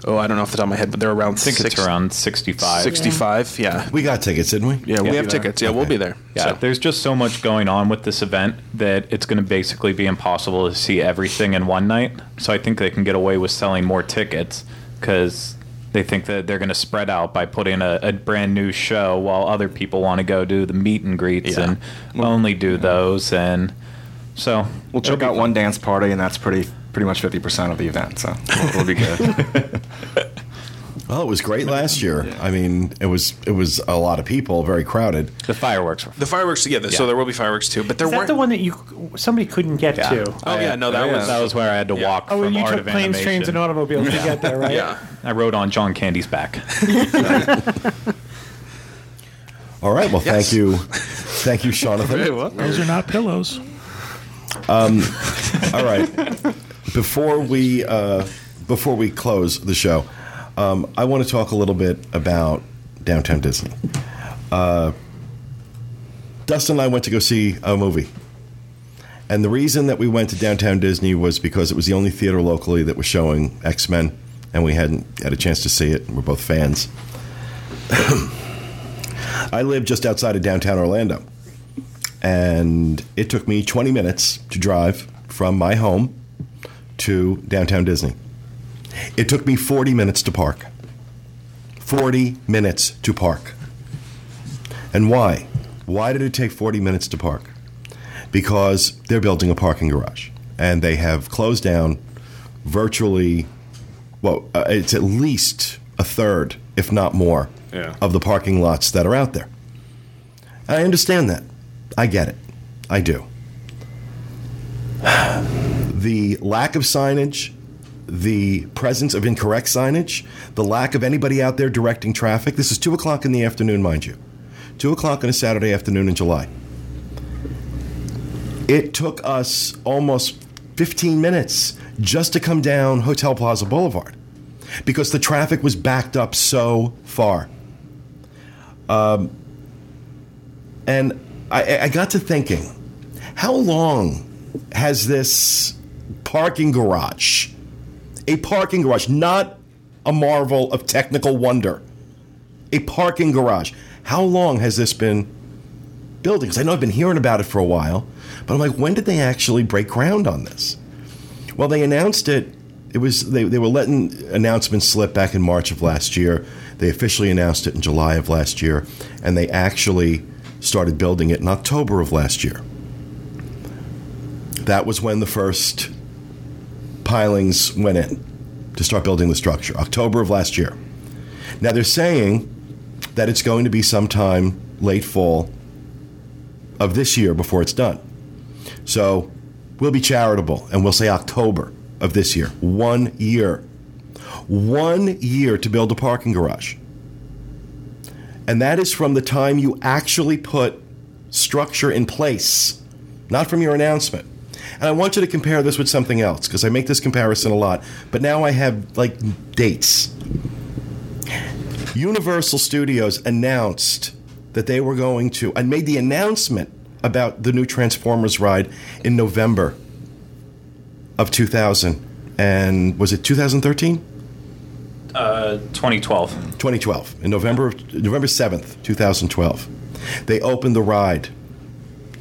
Oh, I don't know off the top of my head, but they're around I think six, it's around 65. 65. Yeah. We got tickets, didn't we? Yeah, we Yeah. have tickets. Yeah, we'll be there. Yeah, So- there's just so much going on with this event that it's going to basically be impossible to see everything in one night. So I think they can get away with selling more tickets because they think that they're going to spread out by putting a, a brand new show while other people want to go do the meet and greets Yeah. and only do those. And so We'll check out one dance party, and that's pretty pretty much 50% of the event, so it'll be good. Well, it was great last year. I mean, it was it was a lot of people, very crowded. the fireworks were The fireworks, yeah, so Yeah. there will be fireworks too, but there Is that weren't. the one that you somebody couldn't get Yeah. to? Oh yeah, no, that that was that was where I had to Yeah. walk Oh, from you Art took of planes, trains, and Animation. automobiles to get there, right? yeah. I rode on John Candy's back. All right. Well, Yes. thank you, thank you, Jonathan. Very well. Those are not pillows. Um. All right. Before we uh, before we close the show, um, I want to talk a little bit about downtown Disney. Uh, Dustin and I went to go see a movie, and the reason that we went to downtown Disney was because it was the only theater locally that was showing X Men, and we hadn't had a chance to see it. We're both fans. I live just outside of downtown Orlando and it took me 20 minutes to drive from my home to downtown Disney. It took me 40 minutes to park. 40 minutes to park. And why? Why did it take 40 minutes to park? Because they're building a parking garage and they have closed down virtually, well, uh, it's at least a third, if not more, Yeah. of the parking lots that are out there. I understand that. I get it. I do. The lack of signage, the presence of incorrect signage, the lack of anybody out there directing traffic. This is 2 o'clock in the afternoon, mind you. 2 o'clock on a Saturday afternoon in July. It took us almost 15 minutes just to come down Hotel Plaza Boulevard because the traffic was backed up so far. Um, and I, I got to thinking, how long has this parking garage, a parking garage, not a marvel of technical wonder, a parking garage, how long has this been building? Because I know I've been hearing about it for a while, but I'm like, when did they actually break ground on this? Well, they announced it. It was they, they were letting announcements slip back in March of last year. They officially announced it in July of last year, and they actually started building it in October of last year. That was when the first pilings went in to start building the structure, October of last year. Now they're saying that it's going to be sometime late fall of this year before it's done. So we'll be charitable and we'll say October of this year. One year. One year to build a parking garage. And that is from the time you actually put structure in place, not from your announcement. And I want you to compare this with something else because I make this comparison a lot, but now I have like dates. Universal Studios announced that they were going to, and made the announcement about the new Transformers ride in November of 2000. And was it 2013? Uh, 2012. 2012, in November, November 7th, 2012. They opened the ride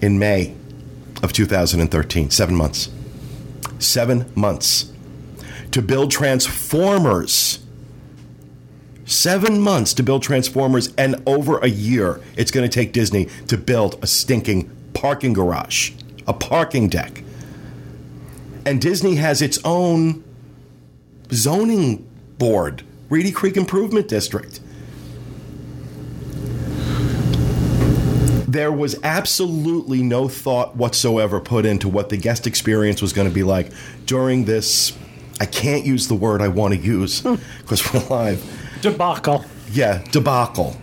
in May of 2013, seven months. Seven months to build Transformers. Seven months to build Transformers, and over a year it's going to take Disney to build a stinking parking garage, a parking deck. And Disney has its own zoning board, Reedy Creek Improvement District. There was absolutely no thought whatsoever put into what the guest experience was going to be like during this. I can't use the word I want to use hmm. because we're live. Debacle. Yeah, debacle.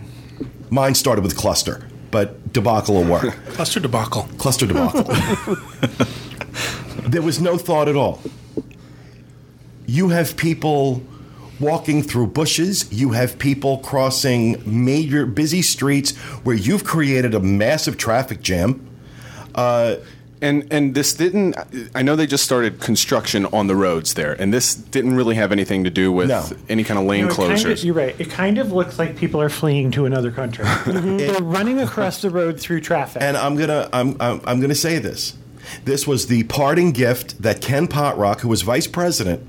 Mine started with cluster, but debacle will work. Cluster debacle. cluster debacle. there was no thought at all. You have people walking through bushes, you have people crossing major busy streets where you've created a massive traffic jam. Uh, And and this didn't. I know they just started construction on the roads there, and this didn't really have anything to do with No. any kind of lane You know, it kind of- you're right. It kind of looks like people are fleeing to another country. They're running across the road through traffic. and I'm gonna I'm, I'm I'm gonna say this. This was the parting gift that Ken Potrock, who was vice president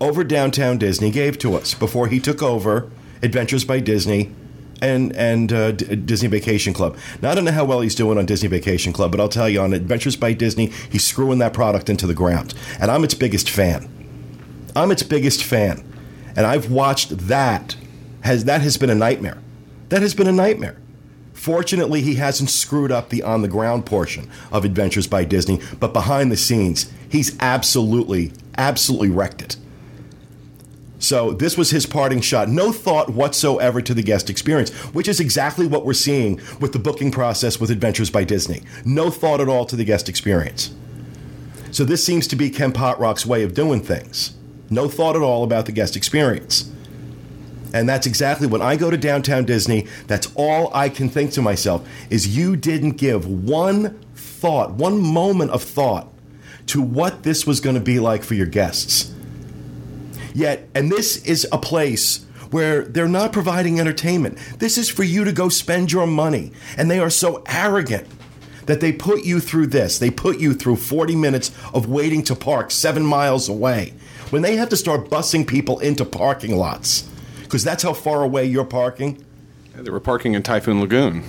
over downtown Disney, gave to us before he took over Adventures by Disney and and uh, D- Disney Vacation Club. Now I don't know how well he's doing on Disney Vacation Club, but I'll tell you on Adventures by Disney, he's screwing that product into the ground, and I'm its biggest fan. I'm its biggest fan, and I've watched that. Has that has been a nightmare? That has been a nightmare. Fortunately, he hasn't screwed up the on the ground portion of Adventures by Disney, but behind the scenes, he's absolutely, absolutely wrecked it. So this was his parting shot. No thought whatsoever to the guest experience, which is exactly what we're seeing with the booking process with Adventures by Disney. No thought at all to the guest experience. So this seems to be Ken Potrock's way of doing things. No thought at all about the guest experience. And that's exactly when I go to downtown Disney, that's all I can think to myself is you didn't give one thought, one moment of thought to what this was going to be like for your guests. Yet, and this is a place where they're not providing entertainment. This is for you to go spend your money. And they are so arrogant that they put you through this. They put you through 40 minutes of waiting to park seven miles away. When they have to start busing people into parking lots, because that's how far away you're parking. they were parking in Typhoon Lagoon.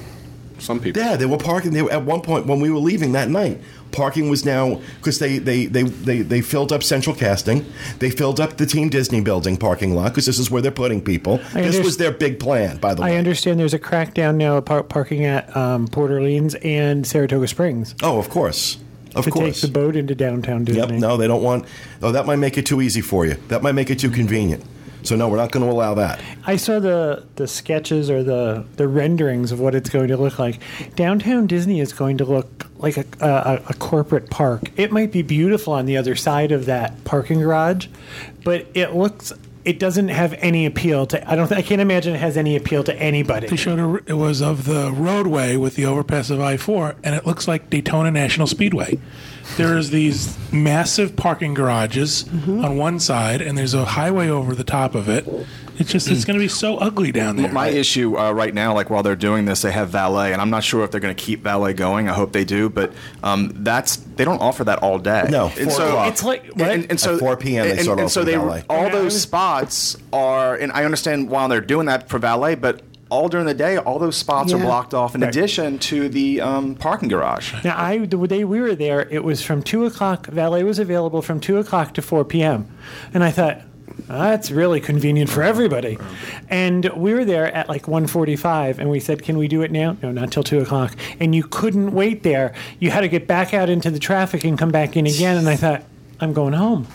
Some people. Yeah, they were parking. They were, at one point when we were leaving that night, parking was now because they, they, they, they, they filled up Central Casting. They filled up the Team Disney building parking lot because this is where they're putting people. I this was their big plan, by the way. I understand there's a crackdown now of par- parking at um, Port Orleans and Saratoga Springs oh, of course, of to course. take the boat into downtown Disney. Yep. No, they don't want. Oh, that might make it too easy for you. That might make it too convenient. So no, we're not going to allow that. I saw the the sketches or the the renderings of what it's going to look like. Downtown Disney is going to look like a, a, a corporate park. It might be beautiful on the other side of that parking garage, but it looks. It doesn't have any appeal to. I don't. th- I can't imagine it has any appeal to anybody. They showed a, it was of the roadway with the overpass of I 4, and it looks like Daytona National Speedway. There's these massive parking garages on one side, and there's a highway over the top of it. It's just, it's going to be so ugly down there. My issue uh, right now, like while they're doing this, they have valet, and I'm not sure if they're going to keep valet going. I hope they do, but um, that's they don't offer that all day. No, and so o'clock. It's like what? and, and so At 4 p.m. they and, start and so they valet. all Yeah, those spots are, and I understand why they're doing that for valet, but all during the day, all those spots are blocked off. In Right. addition to the um, parking garage. Now, I the day we were there, it was from two o'clock. Valet was available from two o'clock to four p.m. And I thought that's really convenient for everybody. And we were there at like 1.45 and we said, "Can we do it now?" No, not till two o'clock. And you couldn't wait there. You had to get back out into the traffic and come back in again. And I thought, I'm going home.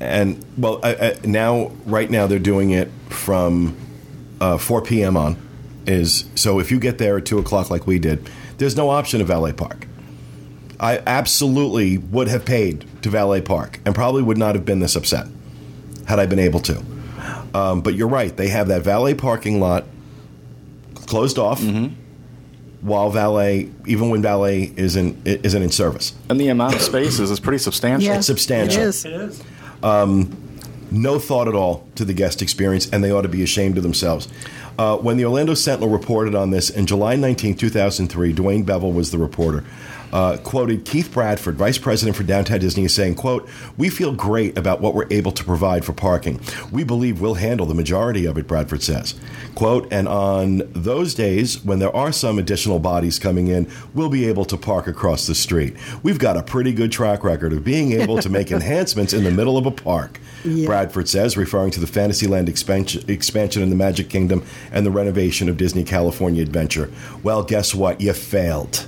and well, I, I, now right now they're doing it from uh, 4 p.m. on. Is so if you get there at two o'clock like we did, there's no option of valet park. I absolutely would have paid to valet park and probably would not have been this upset had I been able to. Um, but you're right; they have that valet parking lot closed off while valet, even when valet isn't isn't in service. And the amount of spaces is pretty substantial. Yeah, It's substantial. It is. It is. No thought at all to the guest experience, and they ought to be ashamed of themselves. Uh, when the Orlando Sentinel reported on this in July 19, 2003, Dewayne Bevil was the reporter. Uh, quoted Keith Bradford, vice president for Downtown Disney, as saying, "quote We feel great about what we're able to provide for parking. We believe we'll handle the majority of it." Bradford says, "quote And on those days when there are some additional bodies coming in, we'll be able to park across the street. We've got a pretty good track record of being able to make enhancements in the middle of a park." Bradford says, referring to the Fantasyland expansion, expansion in the Magic Kingdom and the renovation of Disney California Adventure. Well, guess what? You failed.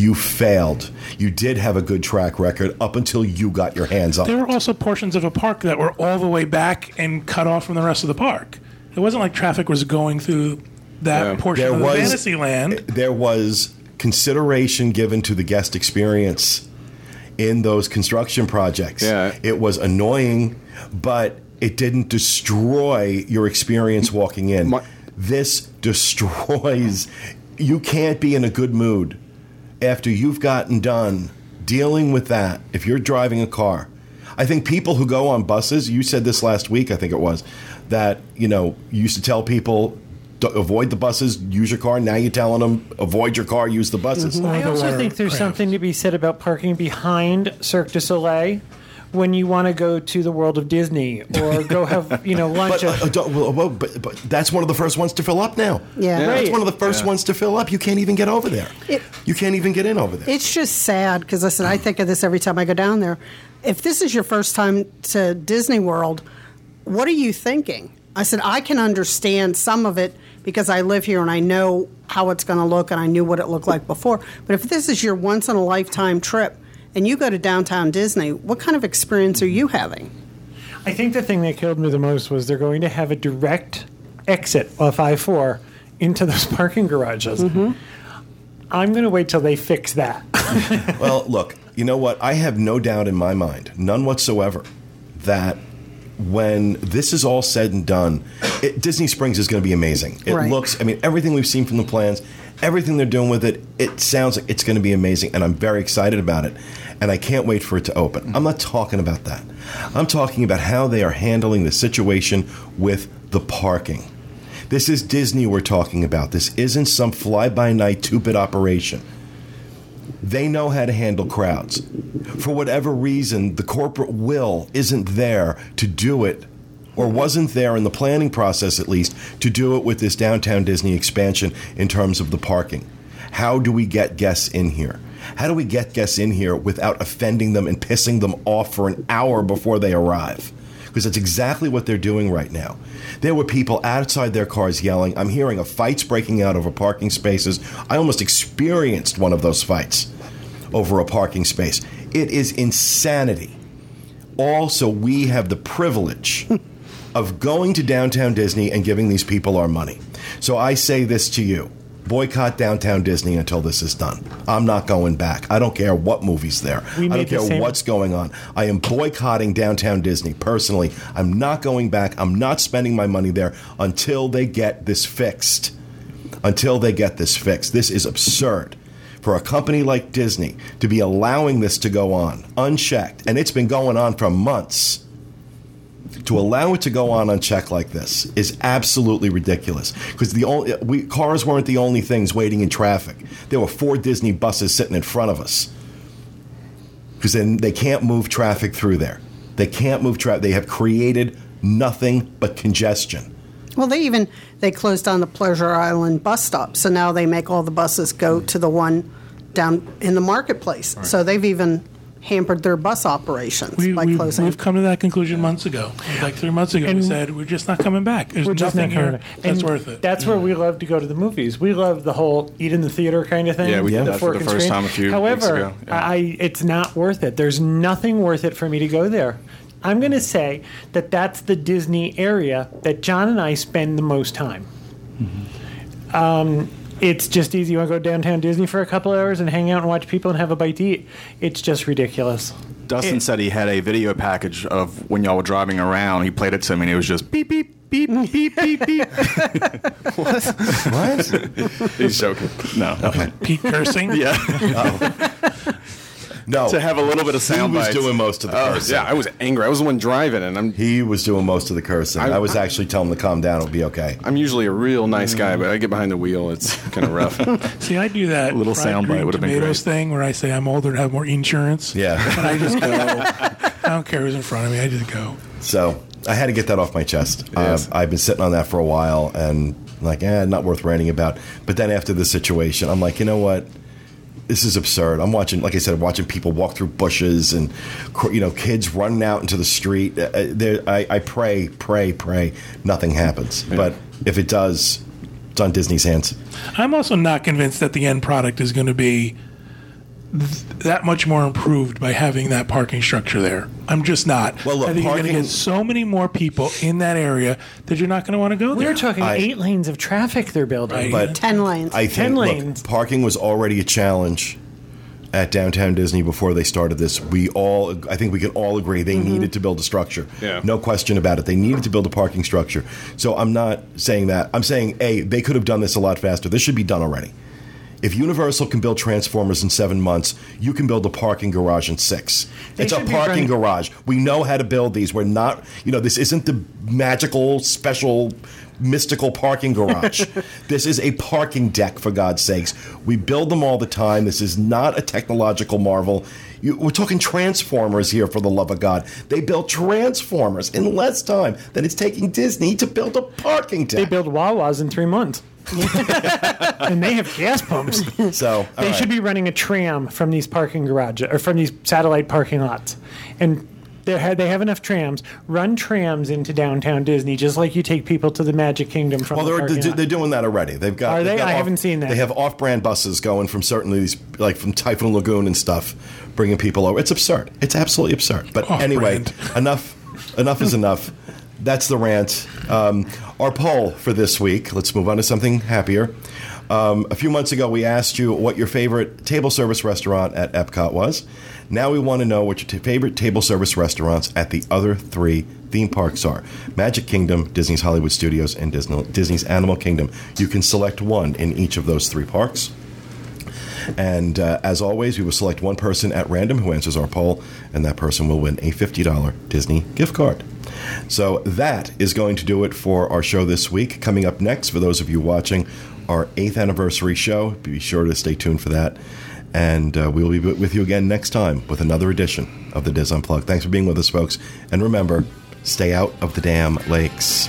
You failed. You did have a good track record up until you got your hands on There were also portions of a park that were all the way back and cut off from the rest of the park. It wasn't like traffic was going through that Yeah. portion There of the was- Fantasyland. There was consideration given to the guest experience in those construction projects. Yeah. It was annoying, but it didn't destroy your experience walking in. My- this destroys. You can't be in a good mood after you've gotten done dealing with that if you're driving a car. I think people who go on buses, you said this last week, I think it was, that, you know, you used to tell people avoid the buses, use your car. Now you're telling them avoid your car, use the buses. I also think there's crowds. something to be said about parking behind Cirque du Soleil when you want to go to the world of Disney or go have you know lunch. But, uh, at- uh, well, well, but, but that's one of the first ones to fill up now. Yeah. That's Right. one of the first ones to fill up. You can't even get over there. It- you can't even get in over there. It's just sad because listen, I think of this every time I go down there. If this is your first time to Disney World, what are you thinking? I said I can understand some of it because I live here and I know how it's going to look and I knew what it looked like before. But if this is your once in a lifetime trip and you go to downtown Disney, what kind of experience are you having? I think the thing that killed me the most was they're going to have a direct exit off I four into those parking garages. Mm-hmm. I'm going to wait till they fix that. Well, look, you know what? I have no doubt in my mind, none whatsoever, that when this is all said and done, it, Disney Springs is going to be amazing. It Right. looks, I mean, everything we've seen from the plans, everything they're doing with it, it sounds like it's going to be amazing, and I'm very excited about it. And I can't wait for it to open. I'm not talking about that. I'm talking about how they are handling the situation with the parking. This is Disney we're talking about. This isn't some fly by night bit operation. They know how to handle crowds. For whatever reason, the corporate will isn't there to do it, or wasn't there in the planning process at least, to do it with this downtown Disney expansion in terms of the parking. How do we get guests in here? How do we get guests in here without offending them and pissing them off for an hour before they arrive? Because that's exactly what they're doing right now. There were people outside their cars yelling. I'm hearing of fights breaking out over parking spaces. I almost experienced one of those fights over a parking space. It is insanity. Also, we have the privilege of going to downtown Disney and giving these people our money. So I say this to you boycott downtown Disney until this is done. I'm not going back. I don't care what movie's there. We I don't care same- what's going on. I am boycotting downtown Disney personally. I'm not going back. I'm not spending my money there until they get this fixed. Until they get this fixed. This is absurd for a company like Disney to be allowing this to go on unchecked. And it's been going on for months. To allow it to go on unchecked like this is absolutely ridiculous. Because the only we, cars weren't the only things waiting in traffic. There were four Disney buses sitting in front of us. Because then they can't move traffic through there. They can't move traffic. They have created nothing but congestion. Well, they even they closed down the Pleasure Island bus stop, so now they make all the buses go to the one down in the marketplace. So they've even hampered their bus operations We, by we, closing. we've come to that conclusion months ago. Like three months ago, we said we're just not coming back. There's We're just nothing not here coming. that's And worth it. That's where we love to go to the movies. We love the whole eat in the theater kind of thing. Yeah, we did that for the first screen. time a few weeks However, ago. Yeah. I it's not worth it. There's nothing worth it for me to go there. I'm going to say that that's the Disney area that John and I spend the most time. Um, it's just easy. You want to go downtown Disney for a couple hours and hang out and watch people and have a bite to eat. It's just ridiculous. Dustin It- said he had a video package of when y'all were driving around. He played it to me, and it was just beep beep beep beep beep beep. What? what? He's joking. no, Okay. Pete cursing. yeah, oh. No. to have a little bit of sound. he was bites. doing most of the Oh, cursing. yeah, I was angry. I was the one driving, and I'm He was doing most of the cursing. I, I- was actually telling him to calm down. It'll be okay. I'm usually a real nice guy, but I get behind the wheel, it's kind of rough. See, I do that Little fried soundbite would've been great. thing where I say I'm older and have more insurance. Yeah. And I just go. I don't care who's in front of me. I just go. So I had to get that off my chest. Yes. Uh, I've been sitting on that for a while and like, eh, not worth ranting about. But then after this situation, I'm like, you know what? This is absurd. I'm watching, like I said, watching people walk through bushes and, you know, kids running out into the street. Uh, uh, there- I, I pray, pray, pray, nothing happens. But if it does, it's on Disney's hands. I'm also not convinced that the end product is going to be th- that much more improved by having that parking structure there. I'm just not. Well, look, I think you're going parking- to get so many more people in that area that you're not going to want to go there. We're talking I- eight lanes of traffic they're building. Right. But 10 lanes. I think 10 look, lanes. parking was already a challenge at downtown Disney before they started this. We all, I think, we can all agree they mm-hmm. needed to build a structure. Yeah. No question about it. They needed to build a parking structure. So I'm not saying that. I'm saying, a, they could have done this a lot faster. This should be done already. If Universal can build Transformers in seven months, you can build a parking garage in six. They it's a parking garage. We know how to build these. We're not, you know, this isn't the magical, special, mystical parking garage. this is a parking deck, for God's sakes. We build them all the time. This is not a technological marvel. You, we're talking Transformers here, for the love of God. They built Transformers in less time than it's taking Disney to build a parking deck. They build Wawas in three months. and they have gas pumps. so They all should be running a tram from these parking garages or from these satellite parking lots. And they have, they have enough trams. Run trams into downtown Disney, just like you take people to the Magic Kingdom from Well, the they're, parking they're, they're doing that already. They've got. Are they've they? got I off- haven't seen that. They have off-brand buses going from certain these, like from Typhoon Lagoon and stuff, bringing people over. It's absurd. It's absolutely absurd. But Off-brand. anyway, enough. Enough is enough. That's the rant. Um, our poll for this week. Let's move on to something happier. Um, a few months ago, we asked you what your favorite table service restaurant at Epcot was. Now we want to know what your t- favorite table service restaurants at the other three theme parks are Magic Kingdom, Disney's Hollywood Studios, and Disney, Disney's Animal Kingdom. You can select one in each of those three parks. And uh, as always, we will select one person at random who answers our poll, and that person will win a $50 Disney gift card. So that is going to do it for our show this week. Coming up next, for those of you watching, our eighth anniversary show. Be sure to stay tuned for that. And uh, we will be with you again next time with another edition of the DIS Unplugged. Thanks for being with us, folks. And remember, stay out of the damn lakes.